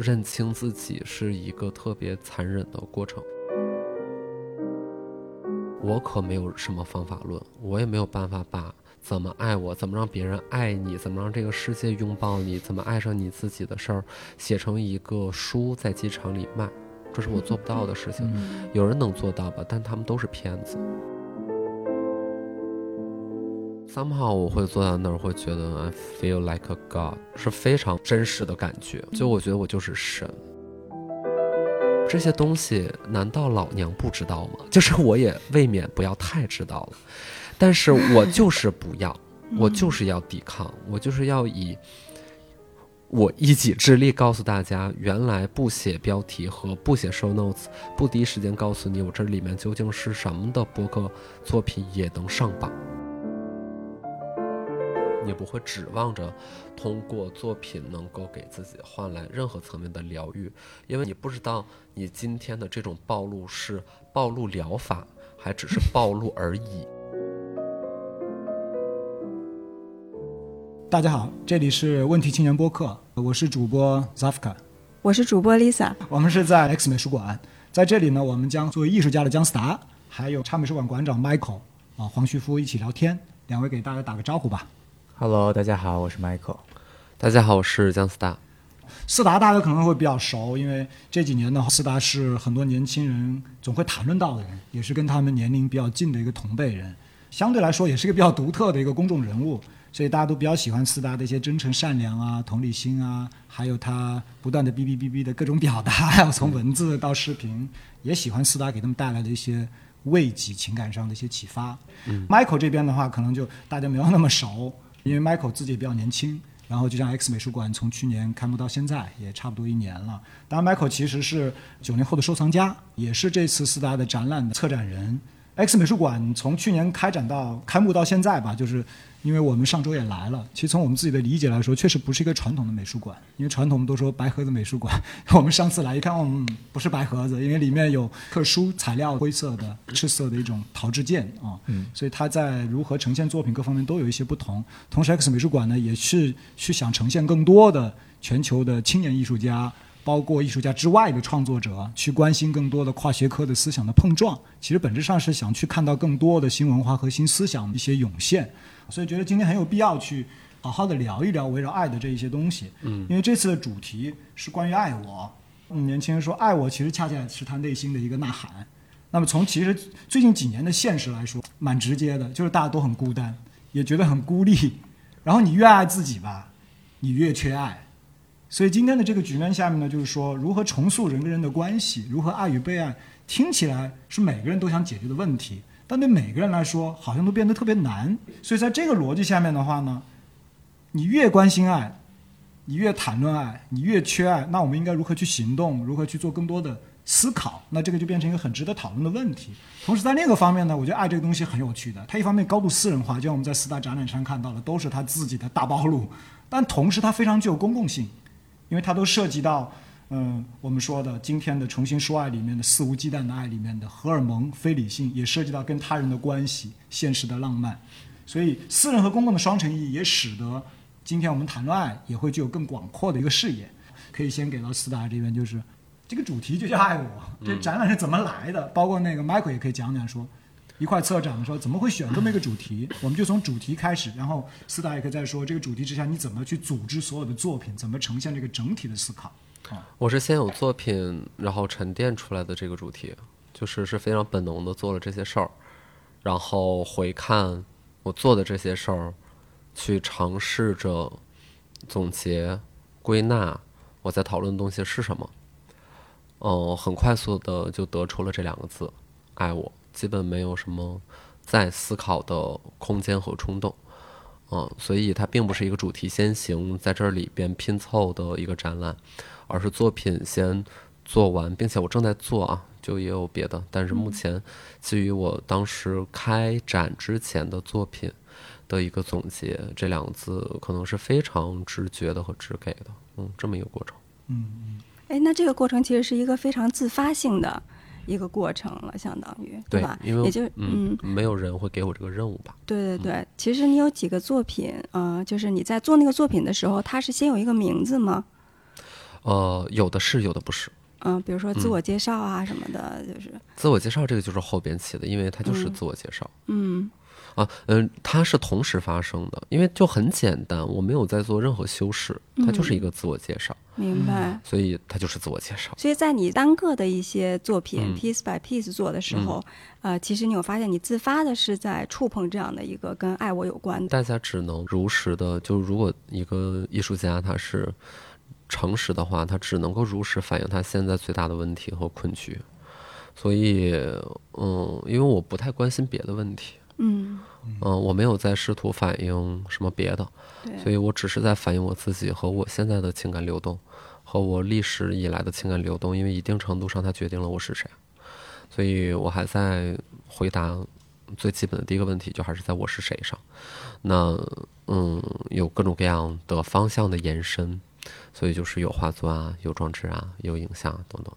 认清自己是一个特别残忍的过程。我可没有什么方法论，我也没有办法把怎么爱我、怎么让别人爱你、怎么让这个世界拥抱你、怎么爱上你自己的事儿写成一个书在机场里卖，这是我做不到的事情。有人能做到吧？但他们都是骗子。Somehow 我会坐在那儿，会觉得 I feel like a god，是非常真实的感觉。就我觉得我就是神。这些东西难道老娘不知道吗？就是我也未免不要太知道了，但是我就是不要，我就是要抵抗，我就是要以我一己之力告诉大家，原来不写标题和不写 show notes，不第一时间告诉你我这里面究竟是什么的博客作品也能上榜。也不会指望着通过作品能够给自己换来任何层面的疗愈，因为你不知道你今天的这种暴露是暴露疗法，还只是暴露而已。大家好，这里是问题青年播客，我是主播 Zafka，我是主播 Lisa，我们是在 X 美术馆，在这里呢，我们将作为艺术家的姜思达，还有差美术馆馆长 Michael 啊黄旭夫一起聊天，两位给大家打个招呼吧。Hello，大家好，我是 Michael。大家好，我是姜思达。思达大家可能会比较熟，因为这几年的话，思达是很多年轻人总会谈论到的人，也是跟他们年龄比较近的一个同辈人。相对来说，也是一个比较独特的一个公众人物，所以大家都比较喜欢思达的一些真诚、善良啊、同理心啊，还有他不断的哔哔哔哔的各种表达，还有从文字到视频，也喜欢思达给他们带来的一些慰藉、情感上的一些启发。Michael 这边的话，可能就大家没有那么熟。因为 Michael 自己也比较年轻，然后就像 X 美术馆从去年开幕到现在也差不多一年了。当然，Michael 其实是九零后的收藏家，也是这次四大的展览的策展人。X 美术馆从去年开展到开幕到现在吧，就是。因为我们上周也来了，其实从我们自己的理解来说，确实不是一个传统的美术馆。因为传统都说白盒子美术馆，我们上次来一看，嗯，不是白盒子，因为里面有特殊材料，灰色的、赤色的一种陶制件啊，嗯，所以它在如何呈现作品各方面都有一些不同。同时，X 美术馆呢，也是去想呈现更多的全球的青年艺术家，包括艺术家之外的创作者，去关心更多的跨学科的思想的碰撞。其实本质上是想去看到更多的新文化和新思想的一些涌现。所以觉得今天很有必要去好好的聊一聊围绕爱的这一些东西，嗯，因为这次的主题是关于爱我。嗯，年轻人说爱我，其实恰恰是他内心的一个呐喊。那么从其实最近几年的现实来说，蛮直接的，就是大家都很孤单，也觉得很孤立。然后你越爱自己吧，你越缺爱。所以今天的这个局面下面呢，就是说如何重塑人跟人的关系，如何爱与被爱，听起来是每个人都想解决的问题。但对每个人来说，好像都变得特别难。所以在这个逻辑下面的话呢，你越关心爱，你越谈论爱，你越缺爱，那我们应该如何去行动？如何去做更多的思考？那这个就变成一个很值得讨论的问题。同时在另一个方面呢，我觉得爱这个东西很有趣的。它一方面高度私人化，就像我们在四大展览上看到的，都是他自己的大暴露；但同时它非常具有公共性，因为它都涉及到。嗯，我们说的今天的重新说爱里面的肆无忌惮的爱里面的荷尔蒙、非理性，也涉及到跟他人的关系、现实的浪漫，所以私人和公共的双重意义也使得今天我们谈论爱也会具有更广阔的一个视野。可以先给到斯达这边，就是这个主题就叫爱我，这展览是怎么来的？包括那个 Michael 也可以讲讲说，一块策展的时候怎么会选这么一个主题？我们就从主题开始，然后斯达也可以再说这个主题之下你怎么去组织所有的作品，怎么呈现这个整体的思考。我是先有作品，然后沉淀出来的这个主题，就是是非常本能的做了这些事儿，然后回看我做的这些事儿，去尝试着总结归纳我在讨论的东西是什么。嗯，很快速的就得出了这两个字“爱我”，基本没有什么再思考的空间和冲动。嗯，所以它并不是一个主题先行在这里边拼凑的一个展览。而是作品先做完，并且我正在做啊，就也有别的。但是目前基于我当时开展之前的作品的一个总结，这两个字可能是非常直觉的和直给的，嗯，这么一个过程。嗯嗯。哎，那这个过程其实是一个非常自发性的一个过程了，相当于对吧？因为也就嗯，没有人会给我这个任务吧？对对对，其实你有几个作品，嗯，就是你在做那个作品的时候，它是先有一个名字吗？呃，有的是，有的不是。嗯，比如说自我介绍啊什么的，就是自我介绍这个就是后边起的，因为它就是自我介绍。嗯啊，嗯，它是同时发生的，因为就很简单，我没有在做任何修饰，它就是一个自我介绍，明白。所以它就是自我介绍。所以在你单个的一些作品、嗯 piece by piece 做的时候，呃，其实你有发现你自发的是在触碰这样的一个跟爱我有关的。大家只能如实的，就如果一个艺术家他是诚实的话，他只能够如实反映他现在最大的问题和困局。所以，嗯，因为我不太关心别的问题，嗯，嗯，我没有在试图反映什么别的，所以我只是在反映我自己和我现在的情感流动，和我历史以来的情感流动，因为一定程度上它决定了我是谁，所以我还在回答最基本的第一个问题，就还是在我是谁上。那嗯，有各种各样的方向的延伸，所以就是有画作啊，有装置啊，有影像啊等等。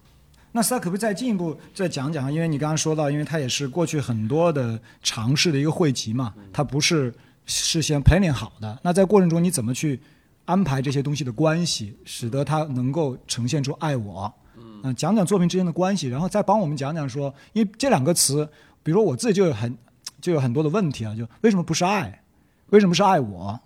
那斯塔可不可以再进一步再讲讲？因为你刚刚说到，因为它也是过去很多的尝试的一个汇集嘛，它不是事先 planning 好的。那在过程中你怎么去安排这些东西的关系，使得它能够呈现出爱我？嗯、讲讲作品之间的关系，然后再帮我们讲讲说，因为这两个词，比如说我自己就有很就有很多的问题啊，就为什么不是爱？为什么是爱我？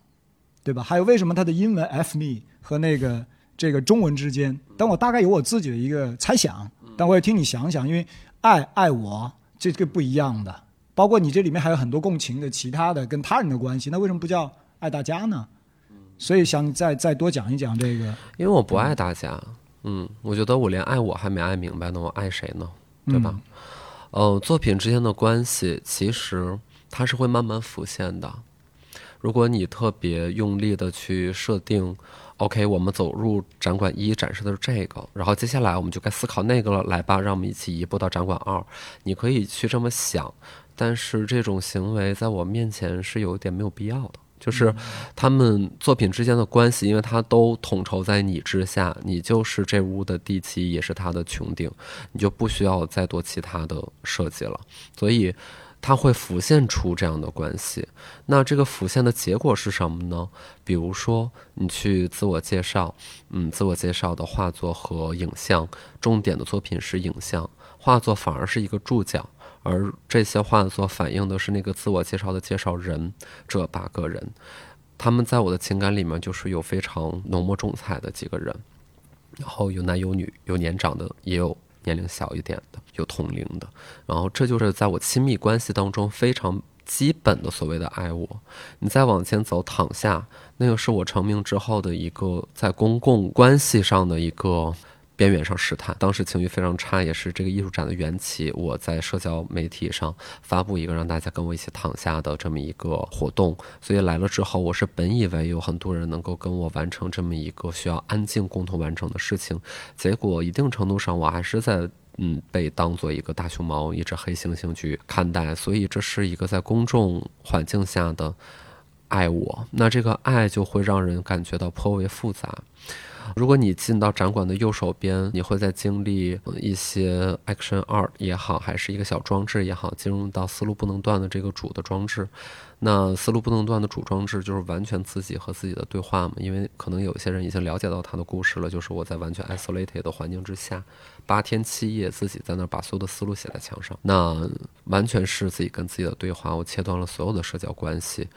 对吧？还有为什么它的英文 F me 和那个这个中文之间，但我大概有我自己的一个猜想，但我也听你想想，因为爱爱我这个不一样的，包括你这里面还有很多共情的其他的跟他人的关系，那为什么不叫爱大家呢？所以想再再多讲一讲这个，因为我不爱大家，嗯，我觉得我连爱我还没爱明白呢，我爱谁呢？对吧？呃，作品之间的关系其实它是会慢慢浮现的。如果你特别用力的去设定，OK，我们走入展馆一展示的是这个，然后接下来我们就该思考那个了，来吧，让我们一起移步到展馆二。你可以去这么想，但是这种行为在我面前是有一点没有必要的。就是他们作品之间的关系，因为它都统筹在你之下，你就是这屋的地基，也是它的穹顶，你就不需要再多其他的设计了。所以，它会浮现出这样的关系。那这个浮现的结果是什么呢？比如说，你去自我介绍，嗯，自我介绍的画作和影像，重点的作品是影像，画作反而是一个注脚。而这些画作反映的是那个自我介绍的介绍人这八个人，他们在我的情感里面就是有非常浓墨重彩的几个人，然后有男有女，有年长的，也有年龄小一点的，有同龄的，然后这就是在我亲密关系当中非常基本的所谓的爱我。你再往前走，躺下，那个是我成名之后的一个在公共关系上的一个。边缘上试探，当时情绪非常差，也是这个艺术展的缘起。我在社交媒体上发布一个让大家跟我一起躺下的这么一个活动，所以来了之后，我是本以为有很多人能够跟我完成这么一个需要安静共同完成的事情，结果一定程度上我还是在嗯被当做一个大熊猫、一只黑猩猩去看待，所以这是一个在公众环境下的爱我，那这个爱就会让人感觉到颇为复杂。如果你进到展馆的右手边，你会在经历一些 action art 也好，还是一个小装置也好，进入到思路不能断的这个主的装置。那思路不能断的主装置就是完全自己和自己的对话嘛？因为可能有些人已经了解到他的故事了，就是我在完全 isolated 的环境之下，八天七夜自己在那儿把所有的思路写在墙上，那完全是自己跟自己的对话。我切断了所有的社交关系，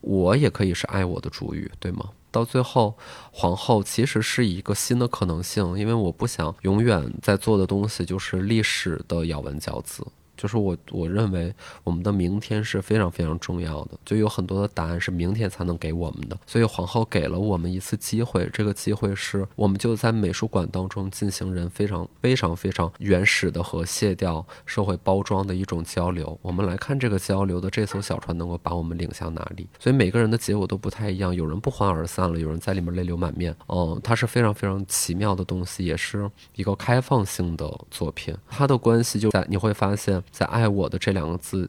我也可以是爱我的主语，对吗？到最后，皇后其实是一个新的可能性，因为我不想永远在做的东西就是历史的咬文嚼字。就是我我认为我们的明天是非常非常重要的，就有很多的答案是明天才能给我们的。所以皇后给了我们一次机会，这个机会是我们就在美术馆当中进行人非常非常非常原始的和卸掉社会包装的一种交流。我们来看这个交流的这艘小船能够把我们领向哪里？所以每个人的结果都不太一样，有人不欢而散了，有人在里面泪流满面。哦，它是非常非常奇妙的东西，也是一个开放性的作品。它的关系就在你会发现。在“爱我”的这两个字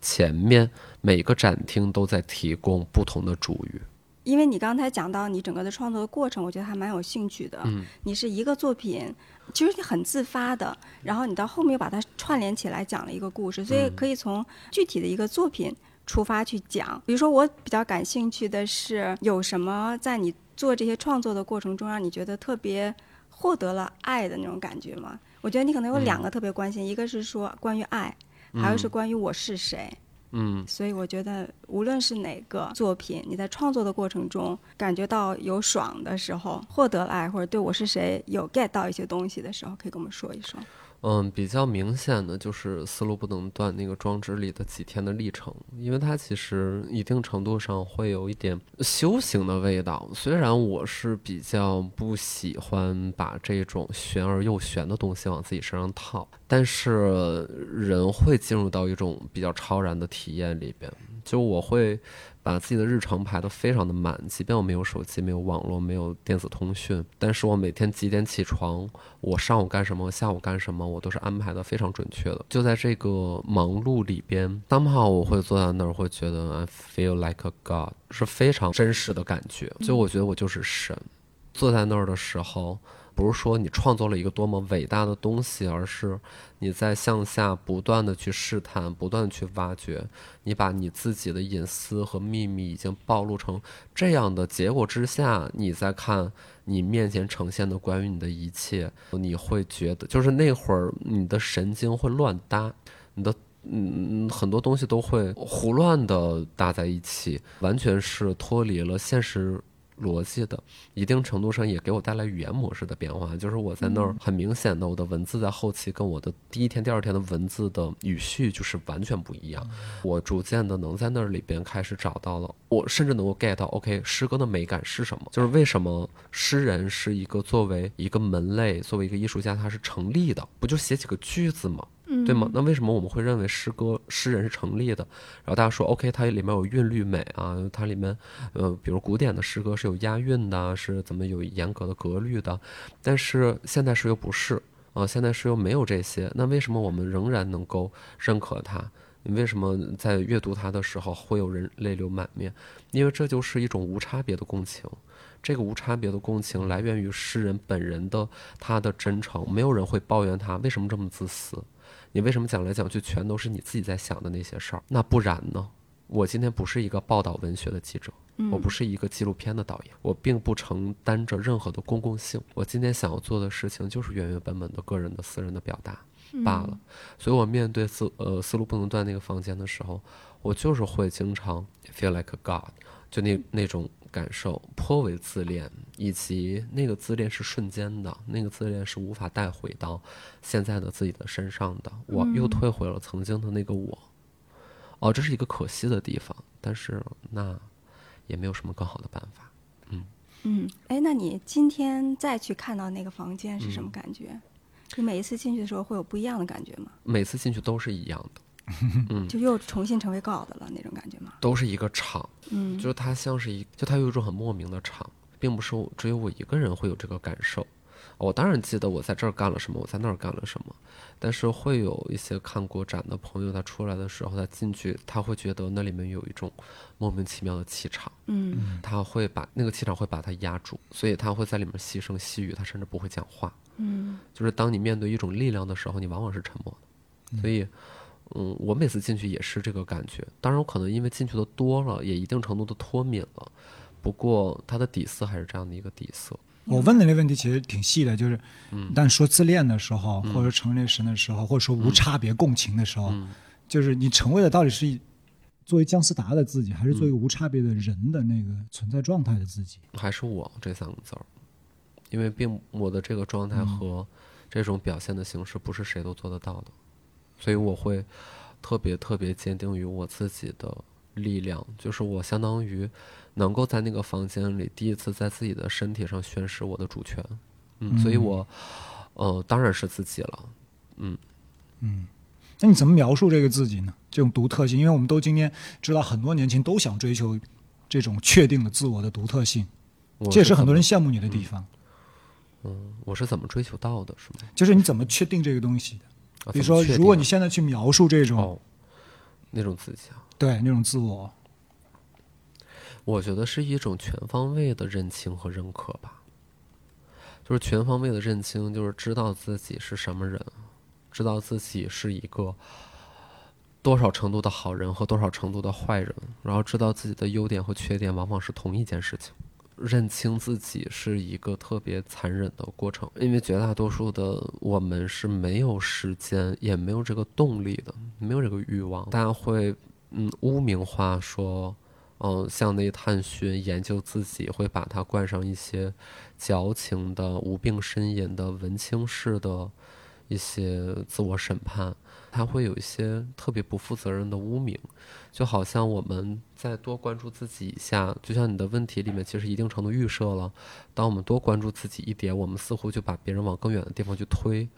前面，每个展厅都在提供不同的主语。因为你刚才讲到你整个的创作的过程，我觉得还蛮有兴趣的。嗯，你是一个作品，其实你很自发的，然后你到后面又把它串联起来讲了一个故事，所以可以从具体的一个作品出发去讲。比如说，我比较感兴趣的是，有什么在你做这些创作的过程中，让你觉得特别获得了爱的那种感觉吗？我觉得你可能有两个特别关心，一个是说关于爱，还有是关于我是谁。嗯，所以我觉得无论是哪个作品，你在创作的过程中感觉到有爽的时候，获得了爱，或者对我是谁有 get 到一些东西的时候，可以跟我们说一说。嗯，比较明显的就是思路不能断那个装置里的几天的历程，因为它其实一定程度上会有一点修行的味道。虽然我是比较不喜欢把这种玄而又玄的东西往自己身上套，但是人会进入到一种比较超然的体验里边，就我会。把自己的日程排得非常的满，即便我没有手机、没有网络、没有电子通讯，但是我每天几点起床，我上午干什么，下午干什么，我都是安排的非常准确的。就在这个忙碌里边，当好我会坐在那儿，会觉得 I feel like a god，是非常真实的感觉。就我觉得我就是神，坐在那儿的时候。不是说你创作了一个多么伟大的东西，而是你在向下不断的去试探，不断的去挖掘。你把你自己的隐私和秘密已经暴露成这样的结果之下，你再看你面前呈现的关于你的一切，你会觉得就是那会儿你的神经会乱搭，你的嗯很多东西都会胡乱的搭在一起，完全是脱离了现实。逻辑的，一定程度上也给我带来语言模式的变化。就是我在那儿很明显的，我的文字在后期跟我的第一天、第二天的文字的语序就是完全不一样。我逐渐的能在那里边开始找到了，我甚至能够 get 到，OK，诗歌的美感是什么？就是为什么诗人是一个作为一个门类，作为一个艺术家，他是成立的？不就写几个句子吗？对吗？那为什么我们会认为诗歌诗人是成立的？然后大家说，OK，它里面有韵律美啊，它里面呃，比如古典的诗歌是有押韵的，是怎么有严格的格律的？但是现代诗又不是啊，现代诗又没有这些。那为什么我们仍然能够认可它？为什么在阅读它的时候会有人泪流满面？因为这就是一种无差别的共情。这个无差别的共情来源于诗人本人的他的真诚，没有人会抱怨他为什么这么自私。你为什么讲来讲去全都是你自己在想的那些事儿？那不然呢？我今天不是一个报道文学的记者，我不是一个纪录片的导演，我并不承担着任何的公共性。我今天想要做的事情就是原原本本的个人的私人的表达罢了。所以我面对思呃思路不能断那个房间的时候，我就是会经常 feel like a god，就那那种。感受颇为自恋，以及那个自恋是瞬间的，那个自恋是无法带回到现在的自己的身上的。我又退回了曾经的那个我，哦，这是一个可惜的地方，但是那也没有什么更好的办法。嗯嗯，哎，那你今天再去看到那个房间是什么感觉？你每一次进去的时候会有不一样的感觉吗？每次进去都是一样的。嗯，就又重新成为 God 了那种感觉吗？都是一个场，嗯，就是它像是一，就它有一种很莫名的场，并不是只有我一个人会有这个感受。我当然记得我在这儿干了什么，我在那儿干了什么，但是会有一些看过展的朋友，他出来的时候，他进去，他会觉得那里面有一种莫名其妙的气场，嗯，他会把那个气场会把他压住，所以他会在里面细声细语，他甚至不会讲话，嗯，就是当你面对一种力量的时候，你往往是沉默的，所以。嗯，我每次进去也是这个感觉。当然，我可能因为进去的多了，也一定程度的脱敏了。不过，它的底色还是这样的一个底色。我问的那问题其实挺细的，就是，但说自恋的时候，或者成为神的时候，或者说无差别共情的时候，就是你成为的到底是作为姜思达的自己，还是作为无差别的人的那个存在状态的自己？还是我这三个字儿？因为并我的这个状态和这种表现的形式，不是谁都做得到的。所以我会特别特别坚定于我自己的力量，就是我相当于能够在那个房间里第一次在自己的身体上宣示我的主权，嗯，所以我呃当然是自己了，嗯嗯，那你怎么描述这个自己呢？这种独特性，因为我们都今天知道很多年轻都想追求这种确定的自我的独特性，这也是很多人羡慕你的地方。嗯，我是怎么追求到的，是吗？就是你怎么确定这个东西的？比如说，如果你现在去描述这种那种自己，对那种自我，我觉得是一种全方位的认清和认可吧。就是全方位的认清，就是知道自己是什么人，知道自己是一个多少程度的好人和多少程度的坏人，然后知道自己的优点和缺点往往是同一件事情，认清自己是一个特别残忍的过程，因为绝大多数的我们是没有时间，也没有这个动力的，没有这个欲望。大家会嗯污名化说，嗯，向内探寻、研究自己，会把它冠上一些矫情的、无病呻吟的、文青式的一些自我审判。他会有一些特别不负责任的污名，就好像我们在多关注自己一下，就像你的问题里面其实一定程度预设了，当我们多关注自己一点，我们似乎就把别人往更远的地方去推。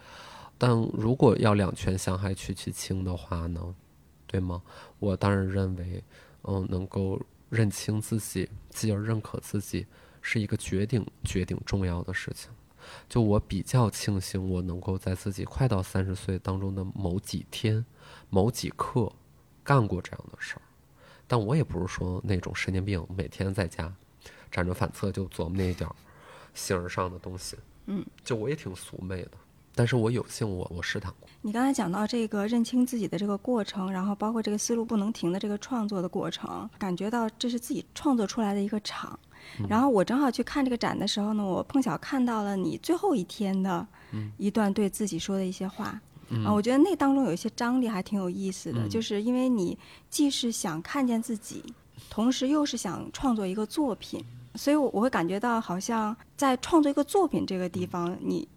但如果要两全相害取其轻的话呢，对吗？我当然认为，嗯，能够认清自己，继而认可自己，是一个绝顶绝顶重要的事情。就我比较庆幸，我能够在自己快到三十岁当中的某几天、某几刻，干过这样的事儿。但我也不是说那种神经病，每天在家辗转反侧就琢磨那一点儿形而上的东西。嗯，就我也挺俗媚的，但是我有幸我我试探过。你刚才讲到这个认清自己的这个过程，然后包括这个思路不能停的这个创作的过程，感觉到这是自己创作出来的一个场。然后我正好去看这个展的时候呢，我碰巧看到了你最后一天的一段对自己说的一些话。啊，我觉得那当中有一些张力还挺有意思的，就是因为你既是想看见自己，同时又是想创作一个作品，所以我我会感觉到好像在创作一个作品这个地方，你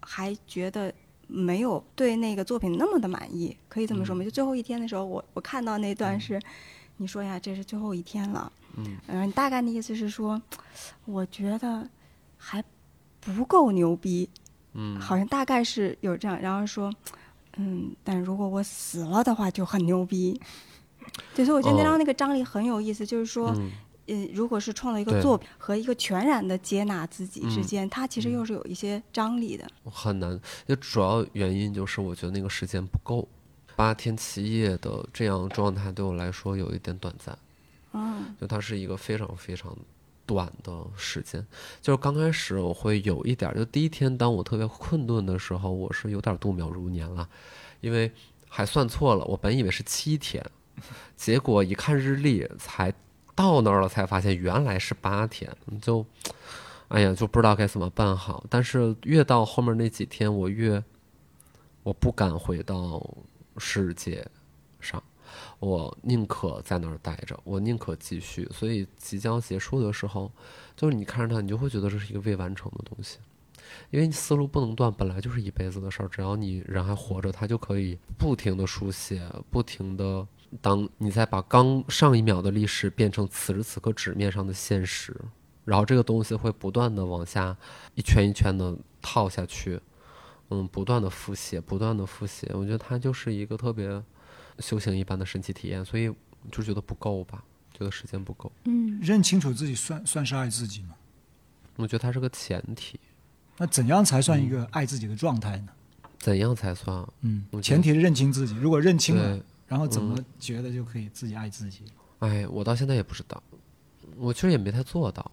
还觉得没有对那个作品那么的满意，可以这么说吗？就最后一天的时候，我我看到那段是，你说呀，这是最后一天了。嗯，嗯，大概的意思是说，我觉得还不够牛逼，嗯，好像大概是有这样，然后说，嗯，但如果我死了的话就很牛逼，对，所以我觉得那张那个张力很有意思，就是说，嗯呃，如果是创造一个作品和一个全然的接纳自己之嗯间，它其实又是有一些张力的，很难。就主要原因就是我觉得那个时间不够，八天七夜的这样状态对我来说有一点短暂。嗯就它是一个非常非常短的时间。就是刚开始我会有一点儿，就第一天当我特别困顿的时候，我是有点儿度秒如年了，因为还算错了，我本以为是七天，结果一看日历才到那儿了，才发现原来是八天，就。哎呀，就不知道该怎么办好。但是越到后面那几天，我越我不敢回到世界上，我宁可在那儿待着，我宁可继续。所以即将结束的时候，就是你看着它，你就会觉得这是一个未完成的东西，因为你思路不能断，本来就是一辈子的事儿。只要你人还活着，它就可以不停的书写，不停的。当你再把刚上一秒的历史变成此时此刻纸面上的现实，然后这个东西会不断的往下一圈一圈的套下去，嗯，不断的复写，不断的复写。我觉得它就是一个特别修行一般的神奇体验，所以就觉得不够吧，觉得时间不够。嗯认清楚自己算算是爱自己吗？我觉得它是个前提，那怎样才算一个爱自己的状态呢？怎样才算？嗯前提是认清自己。如果认清了对，然后怎么觉得就可以自己爱自己？哎，我到现在也不知道，我其实也没太做到。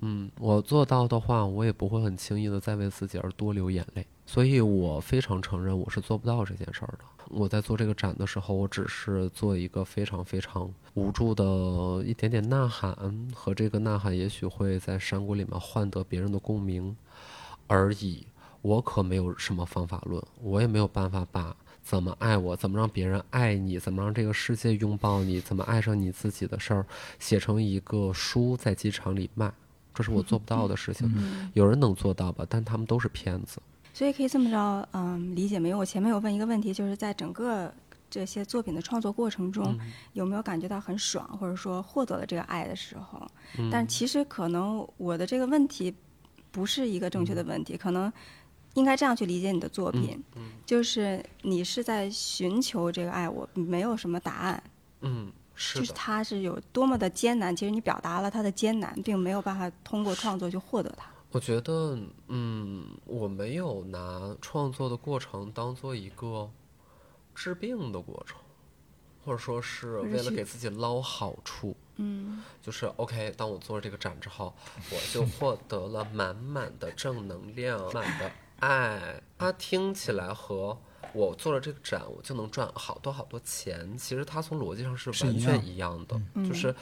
嗯，我做到的话，我也不会很轻易的再为自己而多流眼泪，所以我非常承认我是做不到这件事儿的。我在做这个展的时候，我只是做一个非常非常无助的一点点呐喊，和这个呐喊也许会在山谷里面换得别人的共鸣而已。我可没有什么方法论，我也没有办法把怎么爱我，怎么让别人爱你，怎么让这个世界拥抱你，怎么爱上你自己的事儿，写成一个书在机场里卖，这是我做不到的事情。嗯。有人能做到吧？但他们都是骗子。所以可以这么着，嗯，理解没有？我前面有问一个问题，就是在整个这些作品的创作过程中，有没有感觉到很爽，或者说获得了这个爱的时候？但其实可能我的这个问题不是一个正确的问题，可能应该这样去理解你的作品，就是你是在寻求这个爱，我没有什么答案，嗯，是就是的，它是有多么的艰难，其实你表达了它的艰难，并没有办法通过创作去获得它。我觉得，嗯，我没有拿创作的过程当做一个治病的过程，或者说是为了给自己捞好处。嗯就是 OK，当我做了这个展之后，我就获得了满满的正能量，满的爱。它听起来和我做了这个展，我就能赚好多好多钱。其实它从逻辑上是完是一样全一样的，就是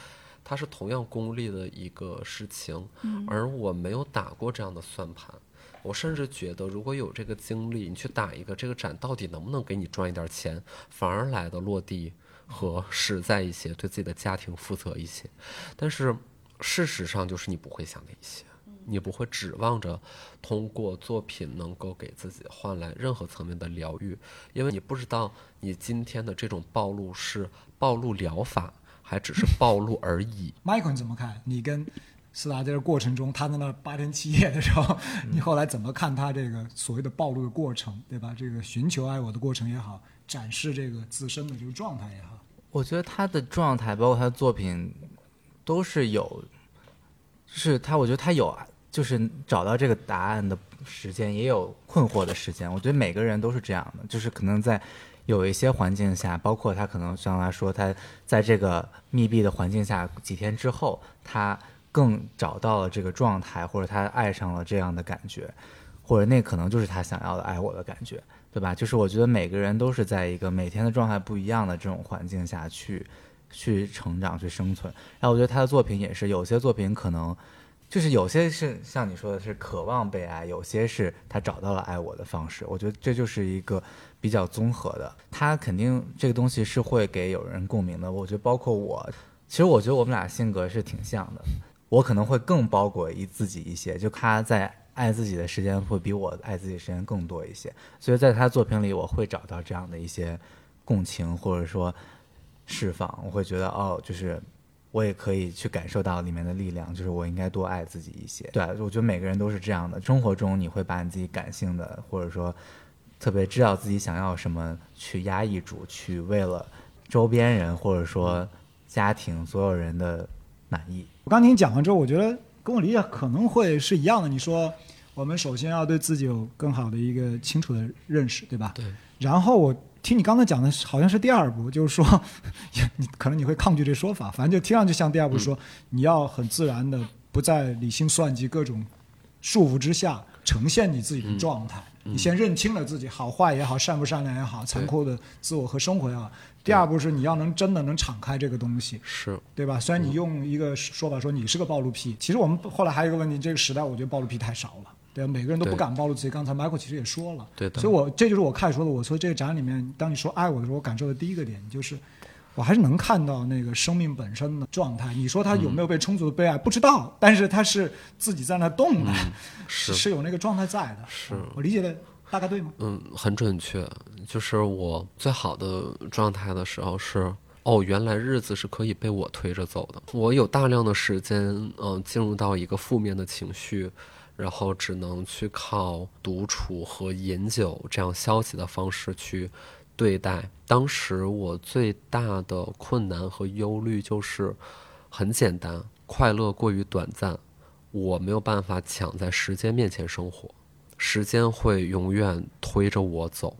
它是同样功利的一个事情，而我没有打过这样的算盘。我甚至觉得，如果有这个精力，你去打一个这个展，到底能不能给你赚一点钱，反而来的落地和实在一些，对自己的家庭负责一些。但是事实上，就是你不会想那些，你不会指望着通过作品能够给自己换来任何层面的疗愈，因为你不知道你今天的这种暴露是暴露疗法，还只是暴露而已。Michael 你怎么看？你跟斯达在这过程中，他在那八天七夜的时候，你后来怎么看他这个所谓的暴露的过程，对吧？这个寻求爱我的过程也好，展示这个自身的这个状态也好，我觉得他的状态，包括他的作品，都是有，就是他，我觉得他有，就是找到这个答案的时间，也有困惑的时间。我觉得每个人都是这样的，就是可能在有一些环境下，包括他可能像他说，他在这个密闭的环境下几天之后，他更找到了这个状态，或者他爱上了这样的感觉，或者那可能就是他想要的爱我的感觉。对吧？就是我觉得每个人都是在一个每天的状态不一样的这种环境下去去成长、去生存。然后我觉得他的作品也是，有些作品可能就是有些是像你说的是渴望被爱，有些是他找到了爱我的方式。我觉得这就是一个比较综合的。他肯定这个东西是会给有人共鸣的。我觉得包括我，其实我觉得我们俩性格是挺像的。我可能会更包裹一自己一些，就他在。爱自己的时间会比我爱自己时间更多一些，所以在他作品里，我会找到这样的一些共情，或者说释放。我会觉得，哦，就是我也可以去感受到里面的力量，就是我应该多爱自己一些。对，我觉得每个人都是这样的。生活中，你会把你自己感性的，或者说特别知道自己想要什么，去压抑住，去为了周边人或者说家庭所有人的满意。我刚听你讲完之后，我觉得跟我理解可能会是一样的。你说。我们首先要对自己有更好的一个清楚的认识，对吧？对。然后我听你刚才讲的好像是第二步，就是说，你可能你会抗拒这说法，反正就听上去像第二步说，嗯、你要很自然的不在理性算计各种束缚之下呈现你自己的状态。嗯、你先认清了自己好坏也好，善不善良也好，残酷的自我和生活也好。第二步是你要能真的能敞开这个东西，是对吧？虽然你用一个说法说你是个暴露癖，其实我们后来还有一个问题，这个时代我觉得暴露癖太少了。对，每个人都不敢暴露自己。刚才 Michael 其实也说了，对的。所以我这就是我开始说的。我说这个展里面，当你说爱我的时候，我感受的第一个点就是，我还是能看到那个生命本身的状态。你说他有没有被充足的被爱，不知道，但是他是自己在那动的，嗯、是是有那个状态在的。是我理解的大概对吗？嗯，很准确。就是我最好的状态的时候是。哦，原来日子是可以被我推着走的。我有大量的时间，嗯、呃，进入到一个负面的情绪，然后只能去靠独处和饮酒这样消极的方式去对待。当时我最大的困难和忧虑就是很简单，快乐过于短暂，我没有办法抢在时间面前生活，时间会永远推着我走。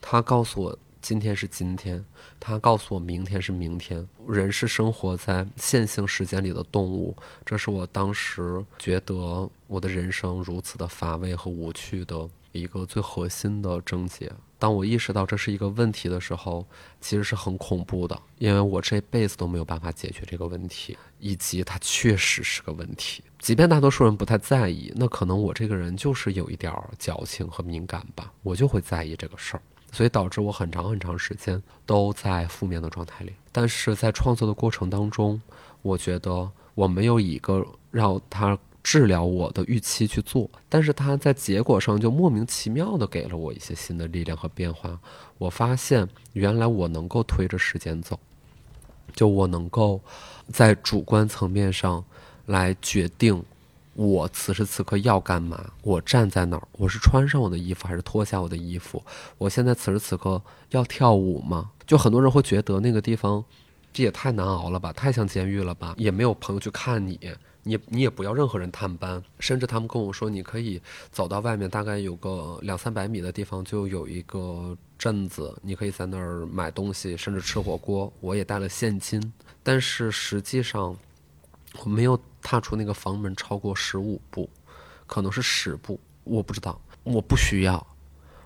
他告诉我。今天是今天，他告诉我明天是明天。人是生活在线性时间里的动物，这是我当时觉得我的人生如此的乏味和无趣的一个最核心的症结。当我意识到这是一个问题的时候，其实是很恐怖的，因为我这辈子都没有办法解决这个问题，以及它确实是个问题。即便大多数人不太在意，那可能我这个人就是有一点矫情和敏感吧，我就会在意这个事儿。所以导致我很长很长时间都在负面的状态里，但是在创作的过程当中，我觉得我没有一个让他治疗我的预期去做，但是他在结果上就莫名其妙的给了我一些新的力量和变化。我发现原来我能够推着时间走，就我能够在主观层面上来决定。我此时此刻要干嘛？我站在哪儿？我是穿上我的衣服还是脱下我的衣服？我现在此时此刻要跳舞吗？就很多人会觉得那个地方，这也太难熬了吧，太像监狱了吧？也没有朋友去看你，你你也不要任何人探班，甚至他们跟我说，你可以走到外面，大概有个两三百米的地方就有一个镇子，你可以在那儿买东西，甚至吃火锅。我也带了现金，但是实际上我没有。踏出那个房门超过十五步，可能是十步，我不知道，我不需要。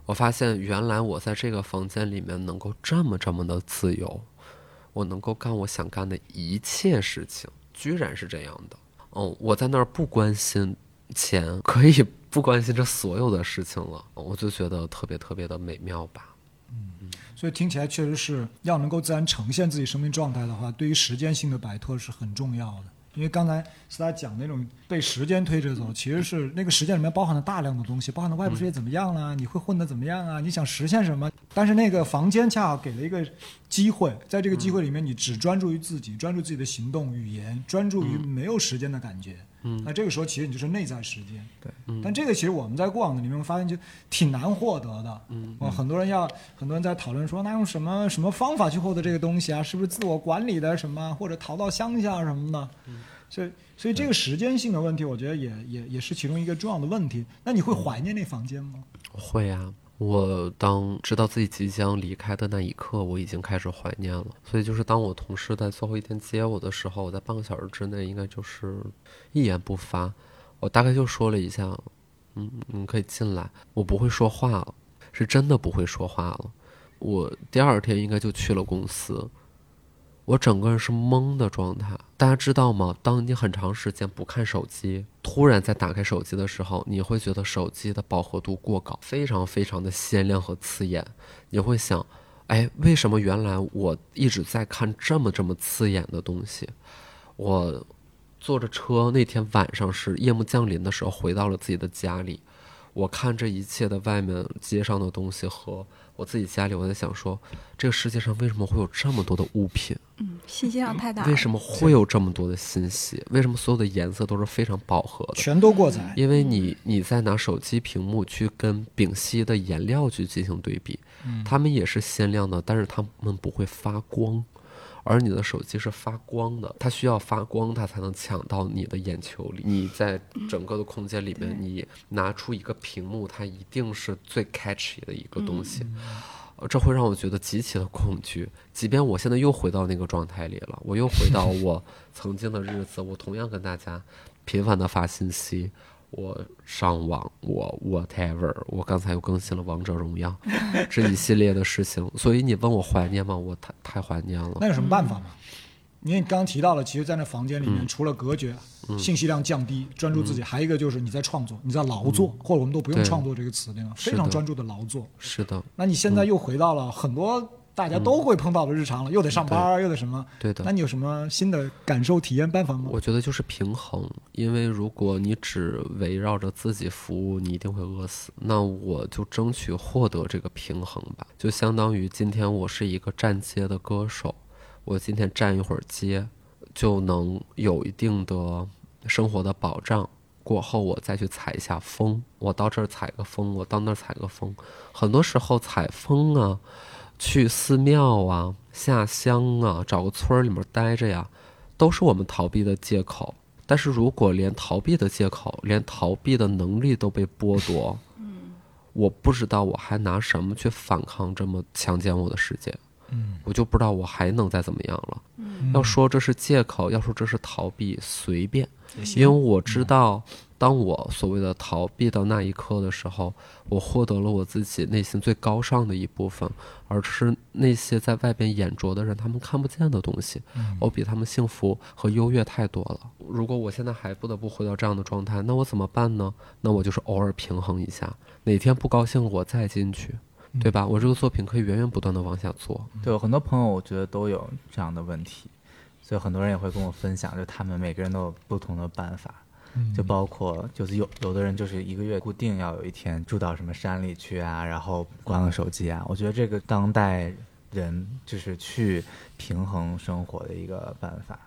我发现原来我在这个房间里面能够这么这么的自由，我能够干我想干的一切事情，居然是这样的。哦，我在那儿不关心钱，可以不关心这所有的事情了，我就觉得特别特别的美妙吧。嗯所以听起来确实是要能够自然呈现自己生命状态的话，对于时间性的摆脱是很重要的。因为刚才是他讲那种被时间推着走，其实是那个时间里面包含了大量的东西，包含了外部世界怎么样啊，你会混得怎么样啊？你想实现什么？但是那个房间恰好给了一个机会，在这个机会里面，你只专注于自己，专注自己的行动、语言，专注于没有时间的感觉。嗯那这个时候其实你就是内在时间。对，但这个其实我们在过往的里面发现就挺难获得的。嗯哦，很多人要，很多人在讨论说，那用什么什么方法去获得这个东西啊？是不是自我管理的什么，或者逃到乡下什么的？嗯所以，所以这个时间性的问题，我觉得也也也是其中一个重要的问题。那你会怀念那房间吗？会啊，我当知道自己即将离开的那一刻，我已经开始怀念了。所以就是当我同事在最后一天接我的时候，我在半个小时之内应该就是一言不发，我大概就说了一下，嗯，你可以进来。我不会说话了，是真的不会说话了。我第二天应该就去了公司，我整个人是懵的状态。大家知道吗？当你很长时间不看手机，突然再打开手机的时候，你会觉得手机的饱和度过高，非常非常的鲜亮和刺眼。你会想，哎，为什么原来我一直在看这么这么刺眼的东西？我坐着车那天晚上是夜幕降临的时候，回到了自己的家里。我看这一切的外面街上的东西和我自己家里，我在想说，这个世界上为什么会有这么多的物品？嗯，信息量太大了。为什么会有这么多的信息？为什么所有的颜色都是非常饱和的？全都过载。因为你你在拿手机屏幕去跟丙烯的颜料去进行对比，它们也是鲜亮的，但是它们不会发光，而你的手机是发光的，它需要发光，它才能抢到你的眼球里。你在整个的空间里面，你拿出一个屏幕，它一定是最 catchy 的一个东西。呃这会让我觉得极其的恐惧。即便我现在又回到那个状态里了，我又回到我 曾经的日子，我同样跟大家频繁的发信息，我上网，我 whatever，我刚才又更新了王者荣耀，这一系列的事情。所以你问我怀念吗？我太太怀念了。那有什么办法吗？因为你刚刚提到了，其实，在那房间里面，除了隔绝、信息量降低、专注自己，还有一个就是你在创作，你在劳作，或者我们都不用创作这个词，对吗？非常专注的劳作。是的，那你现在又回到了很多大家都会碰到的日常了，又得上班，又得什么？对的那。你有什么新的感受、体验办法吗？我觉得就是平衡，因为如果你只围绕着自己服务，你一定会饿死。那我就争取获得这个平衡吧，就相当于今天我是一个站街的歌手，我今天站一会儿街，就能有一定的生活的保障。过后我再去采一下风，我到这儿采个风，我到那儿采个风。很多时候采风啊，去寺庙啊、下乡啊、找个村儿里面待着呀，都是我们逃避的借口。但是如果连逃避的借口、连逃避的能力都被剥夺，我不知道我还拿什么去反抗这么强奸我的世界。嗯，我就不知道我还能再怎么样了。要说这是借口，要说这是逃避，随便。因为我知道，当我所谓的逃避到那一刻的时候，我获得了我自己内心最高尚的一部分，而是那些在外边眼拙的人他们看不见的东西。我比他们幸福和优越太多了。如果我现在还不得不回到这样的状态，那我怎么办呢？那我就是偶尔平衡一下，哪天不高兴了我再进去，对吧？我这个作品可以源源不断的往下做。对，有很多朋友我觉得都有这样的问题，所以很多人也会跟我分享，就他们每个人都有不同的办法，就包括就是有有的人就是一个月固定要有一天住到什么山里去啊，然后关了手机啊。我觉得这个当代人就是去平衡生活的一个办法。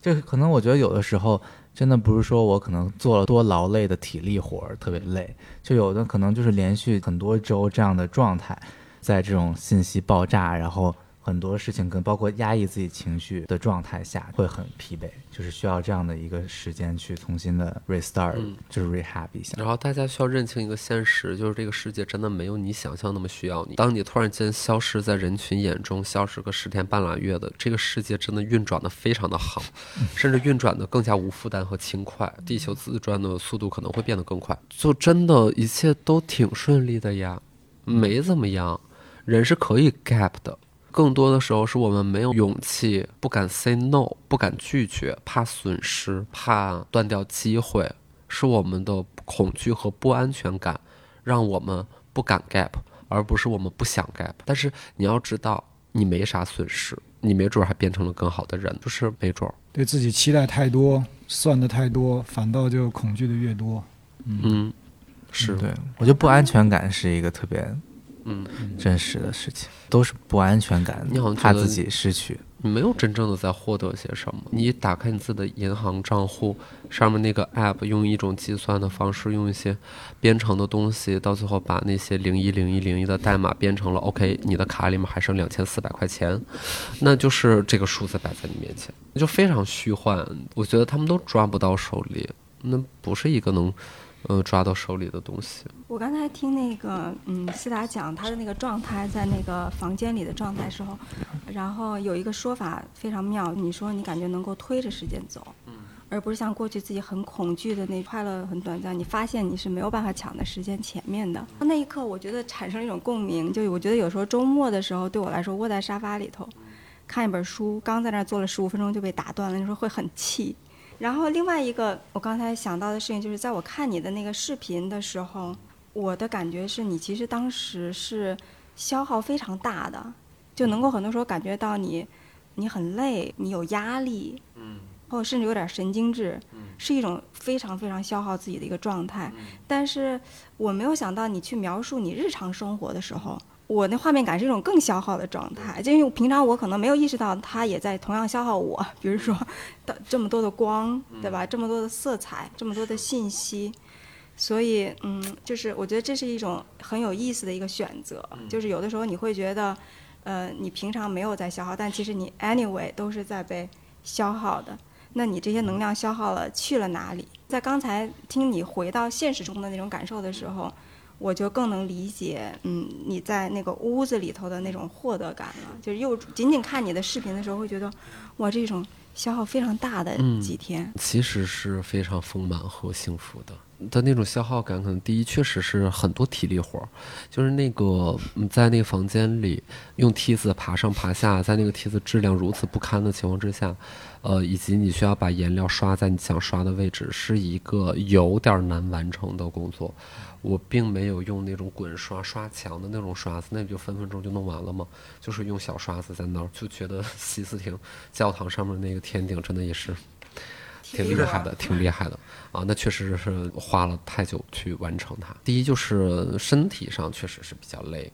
这可能我觉得有的时候真的不是说我可能做了多劳累的体力活儿特别累，就有的可能就是连续很多周这样的状态，在这种信息爆炸，然后很多事情跟包括压抑自己情绪的状态下会很疲惫，就是需要这样的一个时间去重新的 restart，、就是 rehab 一下。然后大家需要认清一个现实，就是这个世界真的没有你想象那么需要你。当你突然间消失在人群眼中，消失个十天半拉月的，这个世界真的运转的非常的好，甚至运转的更加无负担和轻快。地球自转的速度可能会变得更快，就真的一切都挺顺利的呀，没怎么样。人是可以 gap 的，更多的时候是我们没有勇气，不敢 say no，不敢拒绝，怕损失，怕断掉机会，是我们的恐惧和不安全感，让我们不敢 gap，而不是我们不想 gap。但是你要知道，你没啥损失，你没准还变成了更好的人，就是没准儿。对自己期待太多，算的太多，反倒就恐惧的越多。嗯，是，对我觉得不安全感是一个特别嗯，真实的事情，都是不安全感你好像，怕自己失去。你没有真正的在获得些什么。你打开你自己的银行账户，上面那个 app 用一种计算的方式，用一些编程的东西，到最后把那些零一零一零一的代码编成了 OK，你的卡里面还剩两千四百块钱，那就是这个数字摆在你面前，就非常虚幻。我觉得他们都抓不到手里，那不是一个能呃抓到手里的东西。我刚才听那个嗯思达讲他的那个状态，在那个房间里的状态时候，然后有一个说法非常妙，你说你感觉能够推着时间走，而不是像过去自己很恐惧的那快乐很短暂，你发现你是没有办法抢在时间前面的。那一刻，我觉得产生了一种共鸣，就我觉得有时候周末的时候，对我来说窝在沙发里头看一本书，刚在那儿坐了十五分钟就被打断了，那时候会很气。然后另外一个我刚才想到的事情，就是在我看你的那个视频的时候，我的感觉是你其实当时是消耗非常大的，就能够很多时候感觉到你你很累，你有压力，嗯，或者甚至有点神经质，嗯是一种非常非常消耗自己的一个状态。但是我没有想到你去描述你日常生活的时候。我那画面感是一种更消耗的状态，就因为平常我可能没有意识到它也在同样消耗我，比如说的这么多的光，对吧？这么多的色彩，这么多的信息，所以嗯，就是我觉得这是一种很有意思的一个选择，就是有的时候你会觉得，呃，你平常没有在消耗，但其实你 anyway 都是在被消耗的。那你这些能量消耗了去了哪里？在刚才听你回到现实中的那种感受的时候。我就更能理解，嗯，你在那个屋子里头的那种获得感了。就是又仅仅看你的视频的时候，会觉得，哇，这种消耗非常大的几天。其实是非常丰满和幸福的。的那种消耗感，可能第一确实是很多体力活儿，就是那个嗯在那个房间里用梯子爬上爬下，在那个梯子质量如此不堪的情况之下，呃，以及你需要把颜料刷在你想刷的位置，是一个有点儿难完成的工作。我并没有用那种滚刷刷墙的那种刷子，那不就分分钟就弄完了吗？就是用小刷子在那儿，就觉得西斯廷教堂上面那个天顶真的也是挺厉害的，挺厉害的啊！那确实是花了太久去完成它。第一就是身体上确实是比较累，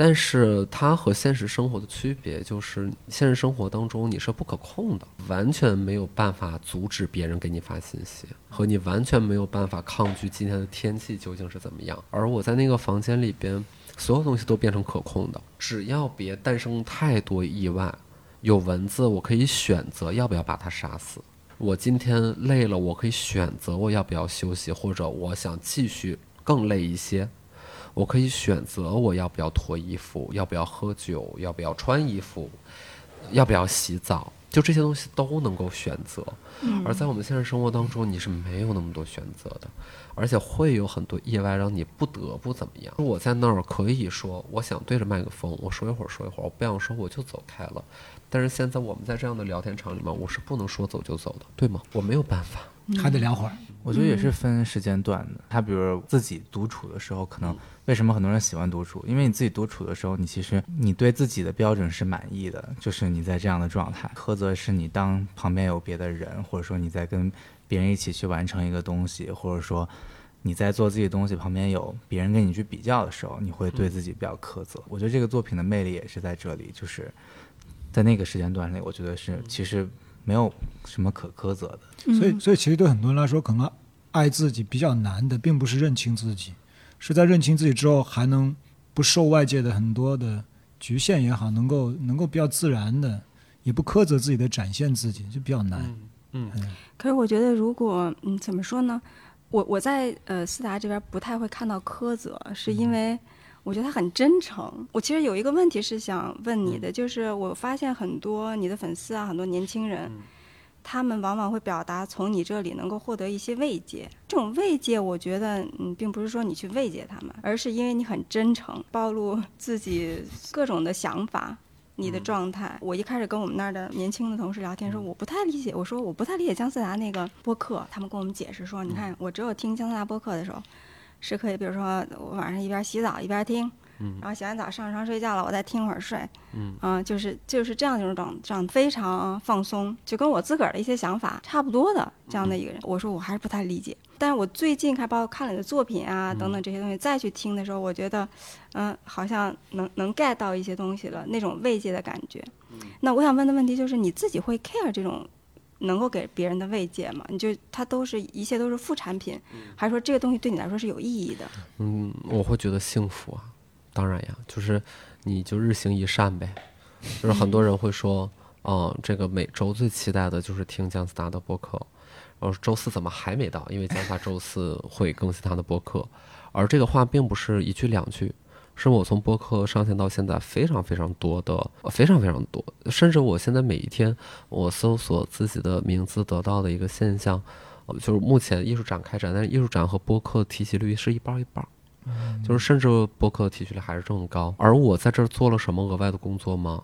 但是它和现实生活的区别就是，现实生活当中你是不可控的，完全没有办法阻止别人给你发信息，和你完全没有办法抗拒今天的天气究竟是怎么样。而我在那个房间里边，所有东西都变成可控的，只要别诞生太多意外，有蚊子我可以选择要不要把它杀死。我今天累了，我可以选择我要不要休息，或者我想继续更累一些。我可以选择我要不要脱衣服，要不要喝酒，要不要穿衣服，要不要洗澡，就这些东西都能够选择。而在我们现实生活当中，你是没有那么多选择的，而且会有很多意外让你不得不怎么样。我在那儿可以说，我想对着麦克风，我说一会儿说一会儿，我不想说我就走开了。但是现在我们在这样的聊天场里面，我是不能说走就走的，对吗？我没有办法。还得聊会儿。我觉得也是分时间段的。他比如自己独处的时候，可能为什么很多人喜欢独处？因为你自己独处的时候，你其实你对自己的标准是满意的，就是你在这样的状态。苛责是你当旁边有别的人，或者说你在跟别人一起去完成一个东西，或者说你在做自己的东西，旁边有别人跟你去比较的时候，你会对自己比较苛责。我觉得这个作品的魅力也是在这里，就是在那个时间段内，我觉得是其实没有什么可苛责的。所以，所以其实对很多人来说，可能爱自己比较难的，并不是认清自己，是在认清自己之后，还能不受外界的很多的局限也好，能够能够比较自然的，也不苛责自己的展现自己，就比较难。嗯可是我觉得，如果嗯，怎么说呢？我我在呃思达这边不太会看到苛责，是因为我觉得他很真诚。我其实有一个问题是想问你的，就是我发现很多你的粉丝啊，很多年轻人，他们往往会表达从你这里能够获得一些慰藉。这种慰藉，我觉得嗯，并不是说你去慰藉他们，而是因为你很真诚，暴露自己各种的想法。你的状态。我一开始跟我们那儿的年轻的同事聊天说，我不太理解，我说我不太理解姜思达那个播客，他们跟我们解释说，你看我只有听姜思达播客的时候，是可以，比如说我晚上一边洗澡一边听。然后洗完澡上床睡觉了，我再听会儿睡，嗯，就是就是这样一种状状非常放松，就跟我自个儿的一些想法差不多的这样的一个人。我说我还是不太理解，但是我最近看包括看了你的作品啊等等这些东西，再去听的时候，我觉得，嗯，好像能能 get 到一些东西了，那种慰藉的感觉。那我想问的问题就是，你自己会 care 这种能够给别人的慰藉吗？你就它都是一切都是副产品，还是说这个东西对你来说是有意义的？嗯，我会觉得幸福啊。当然呀，就是你就日行一善呗。就是很多人会说，嗯，这个每周最期待的就是听姜思达的播客。然后周四怎么还没到？因为姜思达周四会更新他的播客。而这个话并不是一句两句，是我从播客上线到现在非常非常多的，非常非常多，甚至我现在每一天我搜索自己的名字得到的一个现象，就是目前艺术展开展，但是艺术展和播客提及率是一半一半。就是甚至播客提取率还是这么高，而我在这儿做了什么额外的工作吗？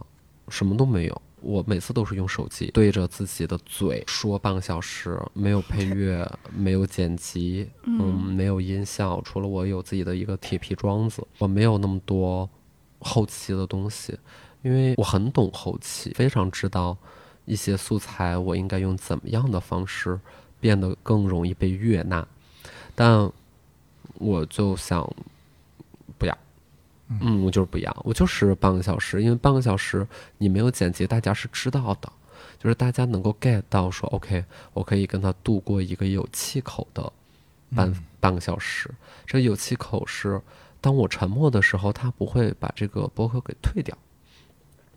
什么都没有。我每次都是用手机对着自己的嘴说半个小时，没有配 乐，没有剪辑，嗯，没有音效，除了我有自己的一个铁皮桩子，我没有那么多后期的东西，因为我很懂后期，非常知道一些素材我应该用怎么样的方式变得更容易被悦纳，但。我就想不要，嗯，我就是不要，我就是半个小时，因为半个小时你没有剪辑，大家是知道的，就是大家能够 get 到说，OK，我可以跟他度过一个有气口的半半个小时。这个有气口是，当我沉默的时候，他不会把这个博客给退掉，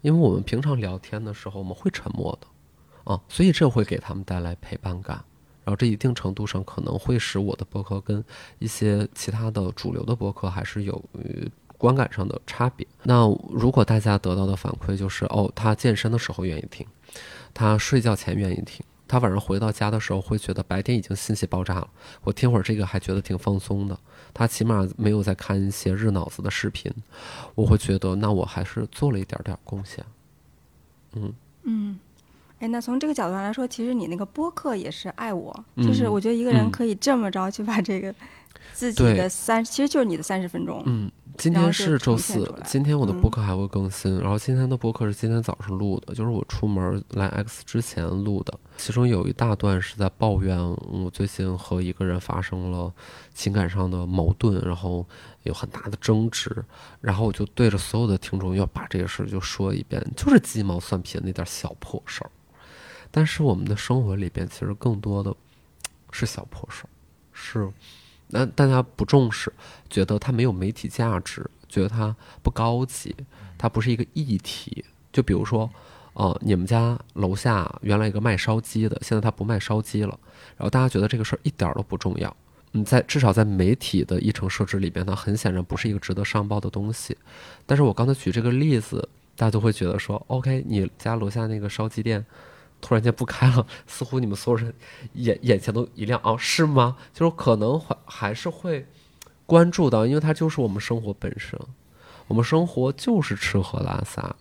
因为我们平常聊天的时候我们会沉默的，啊，所以这会给他们带来陪伴感。然后这一定程度上可能会使我的博客跟一些其他的主流的博客还是有观感上的差别。那如果大家得到的反馈就是哦，他健身的时候愿意听，他睡觉前愿意听，他晚上回到家的时候会觉得白天已经信息爆炸了，我听会儿这个还觉得挺放松的。他起码没有在看一些日脑子的视频，我会觉得那我还是做了一点点贡献。嗯嗯。哎，那从这个角度上来说，其实你那个播客也是爱我，就是我觉得一个人可以这么着去把这个自己的三，其实就是你的三十分钟。嗯，今天是周四，今天我的播客还会更新。然后今天的播客是今天早上录的，就是我出门来 X 之前录的。其中有一大段是在抱怨我最近和一个人发生了情感上的矛盾，然后有很大的争执。然后我就对着所有的听众要把这个事儿就说一遍，就是鸡毛蒜皮的那点小破事儿。但是我们的生活里边其实更多的是小破事儿，是那大家不重视，觉得它没有媒体价值，觉得它不高级，它不是一个议题。就比如说，哦，你们家楼下原来一个卖烧鸡的，现在他不卖烧鸡了，然后大家觉得这个事儿一点都不重要。嗯，在至少在媒体的议程设置里边，它很显然不是一个值得上报的东西。但是我刚才举这个例子，大家都会觉得说，OK，你家楼下那个烧鸡店。突然间不开了，似乎你们所有人眼眼前都一亮啊？是吗？就是可能还还是会关注到，因为它就是我们生活本身，我们生活就是吃喝拉撒，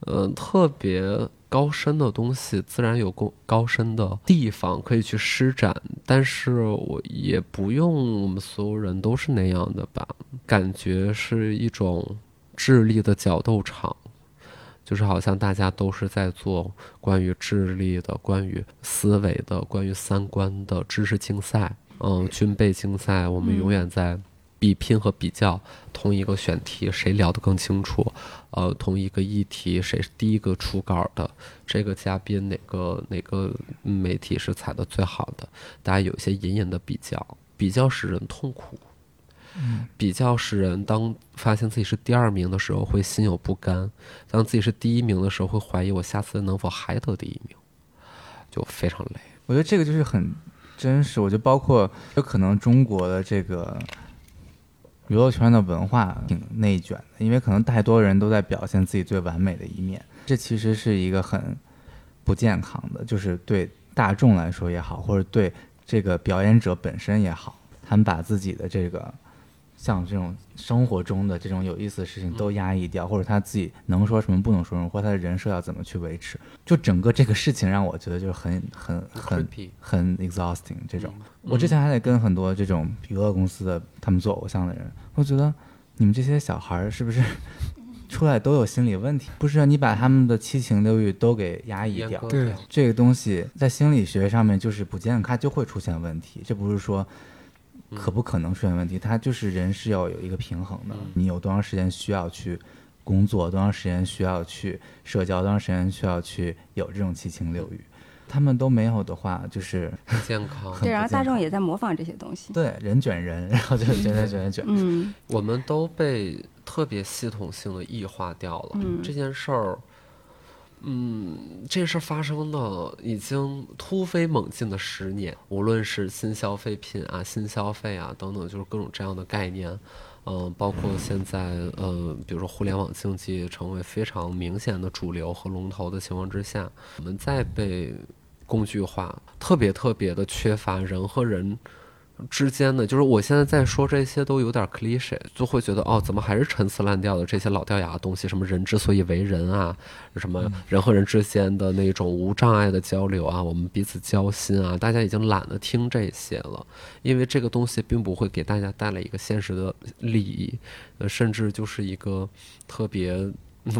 嗯，特别高深的东西，自然有高高深的地方可以去施展，但是我也不用我们所有人都是那样的吧？感觉是一种智力的角斗场。就是好像大家都是在做关于智力的、关于思维的、关于三观的知识竞赛，嗯，军备竞赛，我们永远在比拼和比较同一个选题谁聊得更清楚，呃，同一个议题谁是第一个出稿的，这个嘉宾哪个哪个媒体是采的最好的，大家有一些隐隐的比较，比较使人痛苦。比较使人当发现自己是第二名的时候会心有不甘，当自己是第一名的时候会怀疑我下次能否还得第一名，就非常累。我觉得这个就是很真实。我觉得包括有可能中国的这个娱乐圈的文化挺内卷的，因为可能太多人都在表现自己最完美的一面，这其实是一个很不健康的，就是对大众来说也好，或者对这个表演者本身也好，他们把自己的这个。像这种生活中的这种有意思的事情都压抑掉，或者他自己能说什么不能说什么，或者他的人设要怎么去维持，就整个这个事情让我觉得就是很很很很 exhausting 这种。我之前还得跟很多这种娱乐公司的他们做偶像的人，我觉得你们这些小孩儿是不是 出来都有心理问题？不是你把他们的七情六欲都给压抑掉，对这个东西在心理学上面就是不健康，就会出现问题。这不是说可不可能出现问题，它就是人是要有一个平衡的。你有多长时间需要去工作，多长时间需要去社交，多长时间需要去有这种七情六欲，他们都没有的话，就是不健康。对，然后大众也在模仿这些东西。对人卷人，然后就卷卷卷卷卷。嗯，我们都被特别系统性的异化掉了。嗯这件事儿，嗯，这事儿发生的已经突飞猛进的十年，无论是新消费品啊、新消费啊等等，就是各种这样的概念。嗯、包括现在，呃，比如说互联网经济成为非常明显的主流和龙头的情况之下，我们在被工具化，特别特别的缺乏人和人之间的，就是我现在在说这些都有点 cliche，就会觉得哦，怎么还是陈词滥调的这些老掉牙的东西？什么人之所以为人啊，什么人和人之间的那种无障碍的交流啊，我们彼此交心啊，大家已经懒得听这些了，因为这个东西并不会给大家带来一个现实的利益，呃，甚至就是一个特别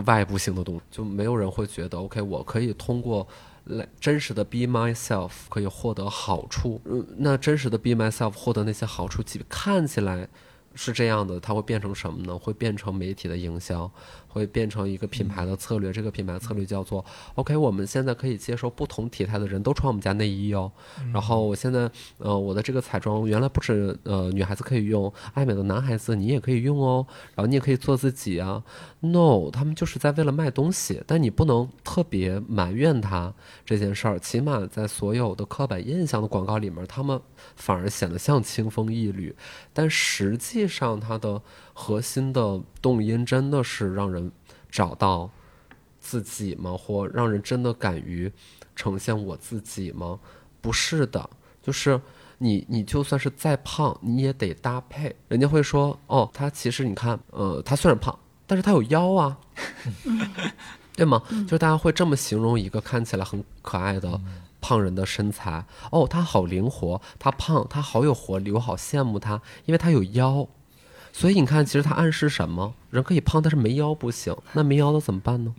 外部性的东西，就没有人会觉得 OK，我可以通过。来真实的 be myself 可以获得好处，嗯，那真实的 be myself 获得那些好处，即看起来是这样的，它会变成什么呢？会变成媒体的营销，会变成一个品牌的策略。这个品牌策略叫做 OK，我们现在可以接受不同体态的人都穿我们家内衣哦。然后我现在呃，我的这个彩妆原来不止呃女孩子可以用，爱美的男孩子你也可以用哦。然后你也可以做自己啊。No，他们就是在为了卖东西，但你不能特别埋怨他这件事儿。起码在所有的刻板印象的广告里面，他们反而显得像清风一缕，但实际上它的核心的动因真的是让人找到自己吗？或让人真的敢于呈现我自己吗？不是的，就是你你就算是再胖，你也得搭配。人家会说，哦，他其实你看，呃，他虽然胖，但是他有腰啊，对吗？就是大家会这么形容一个看起来很可爱的胖人的身材。哦，他好灵活，他胖，他好有活力，我好羡慕他，因为他有腰。所以你看，其实他暗示什么？人可以胖，但是没腰不行。那没腰的怎么办呢？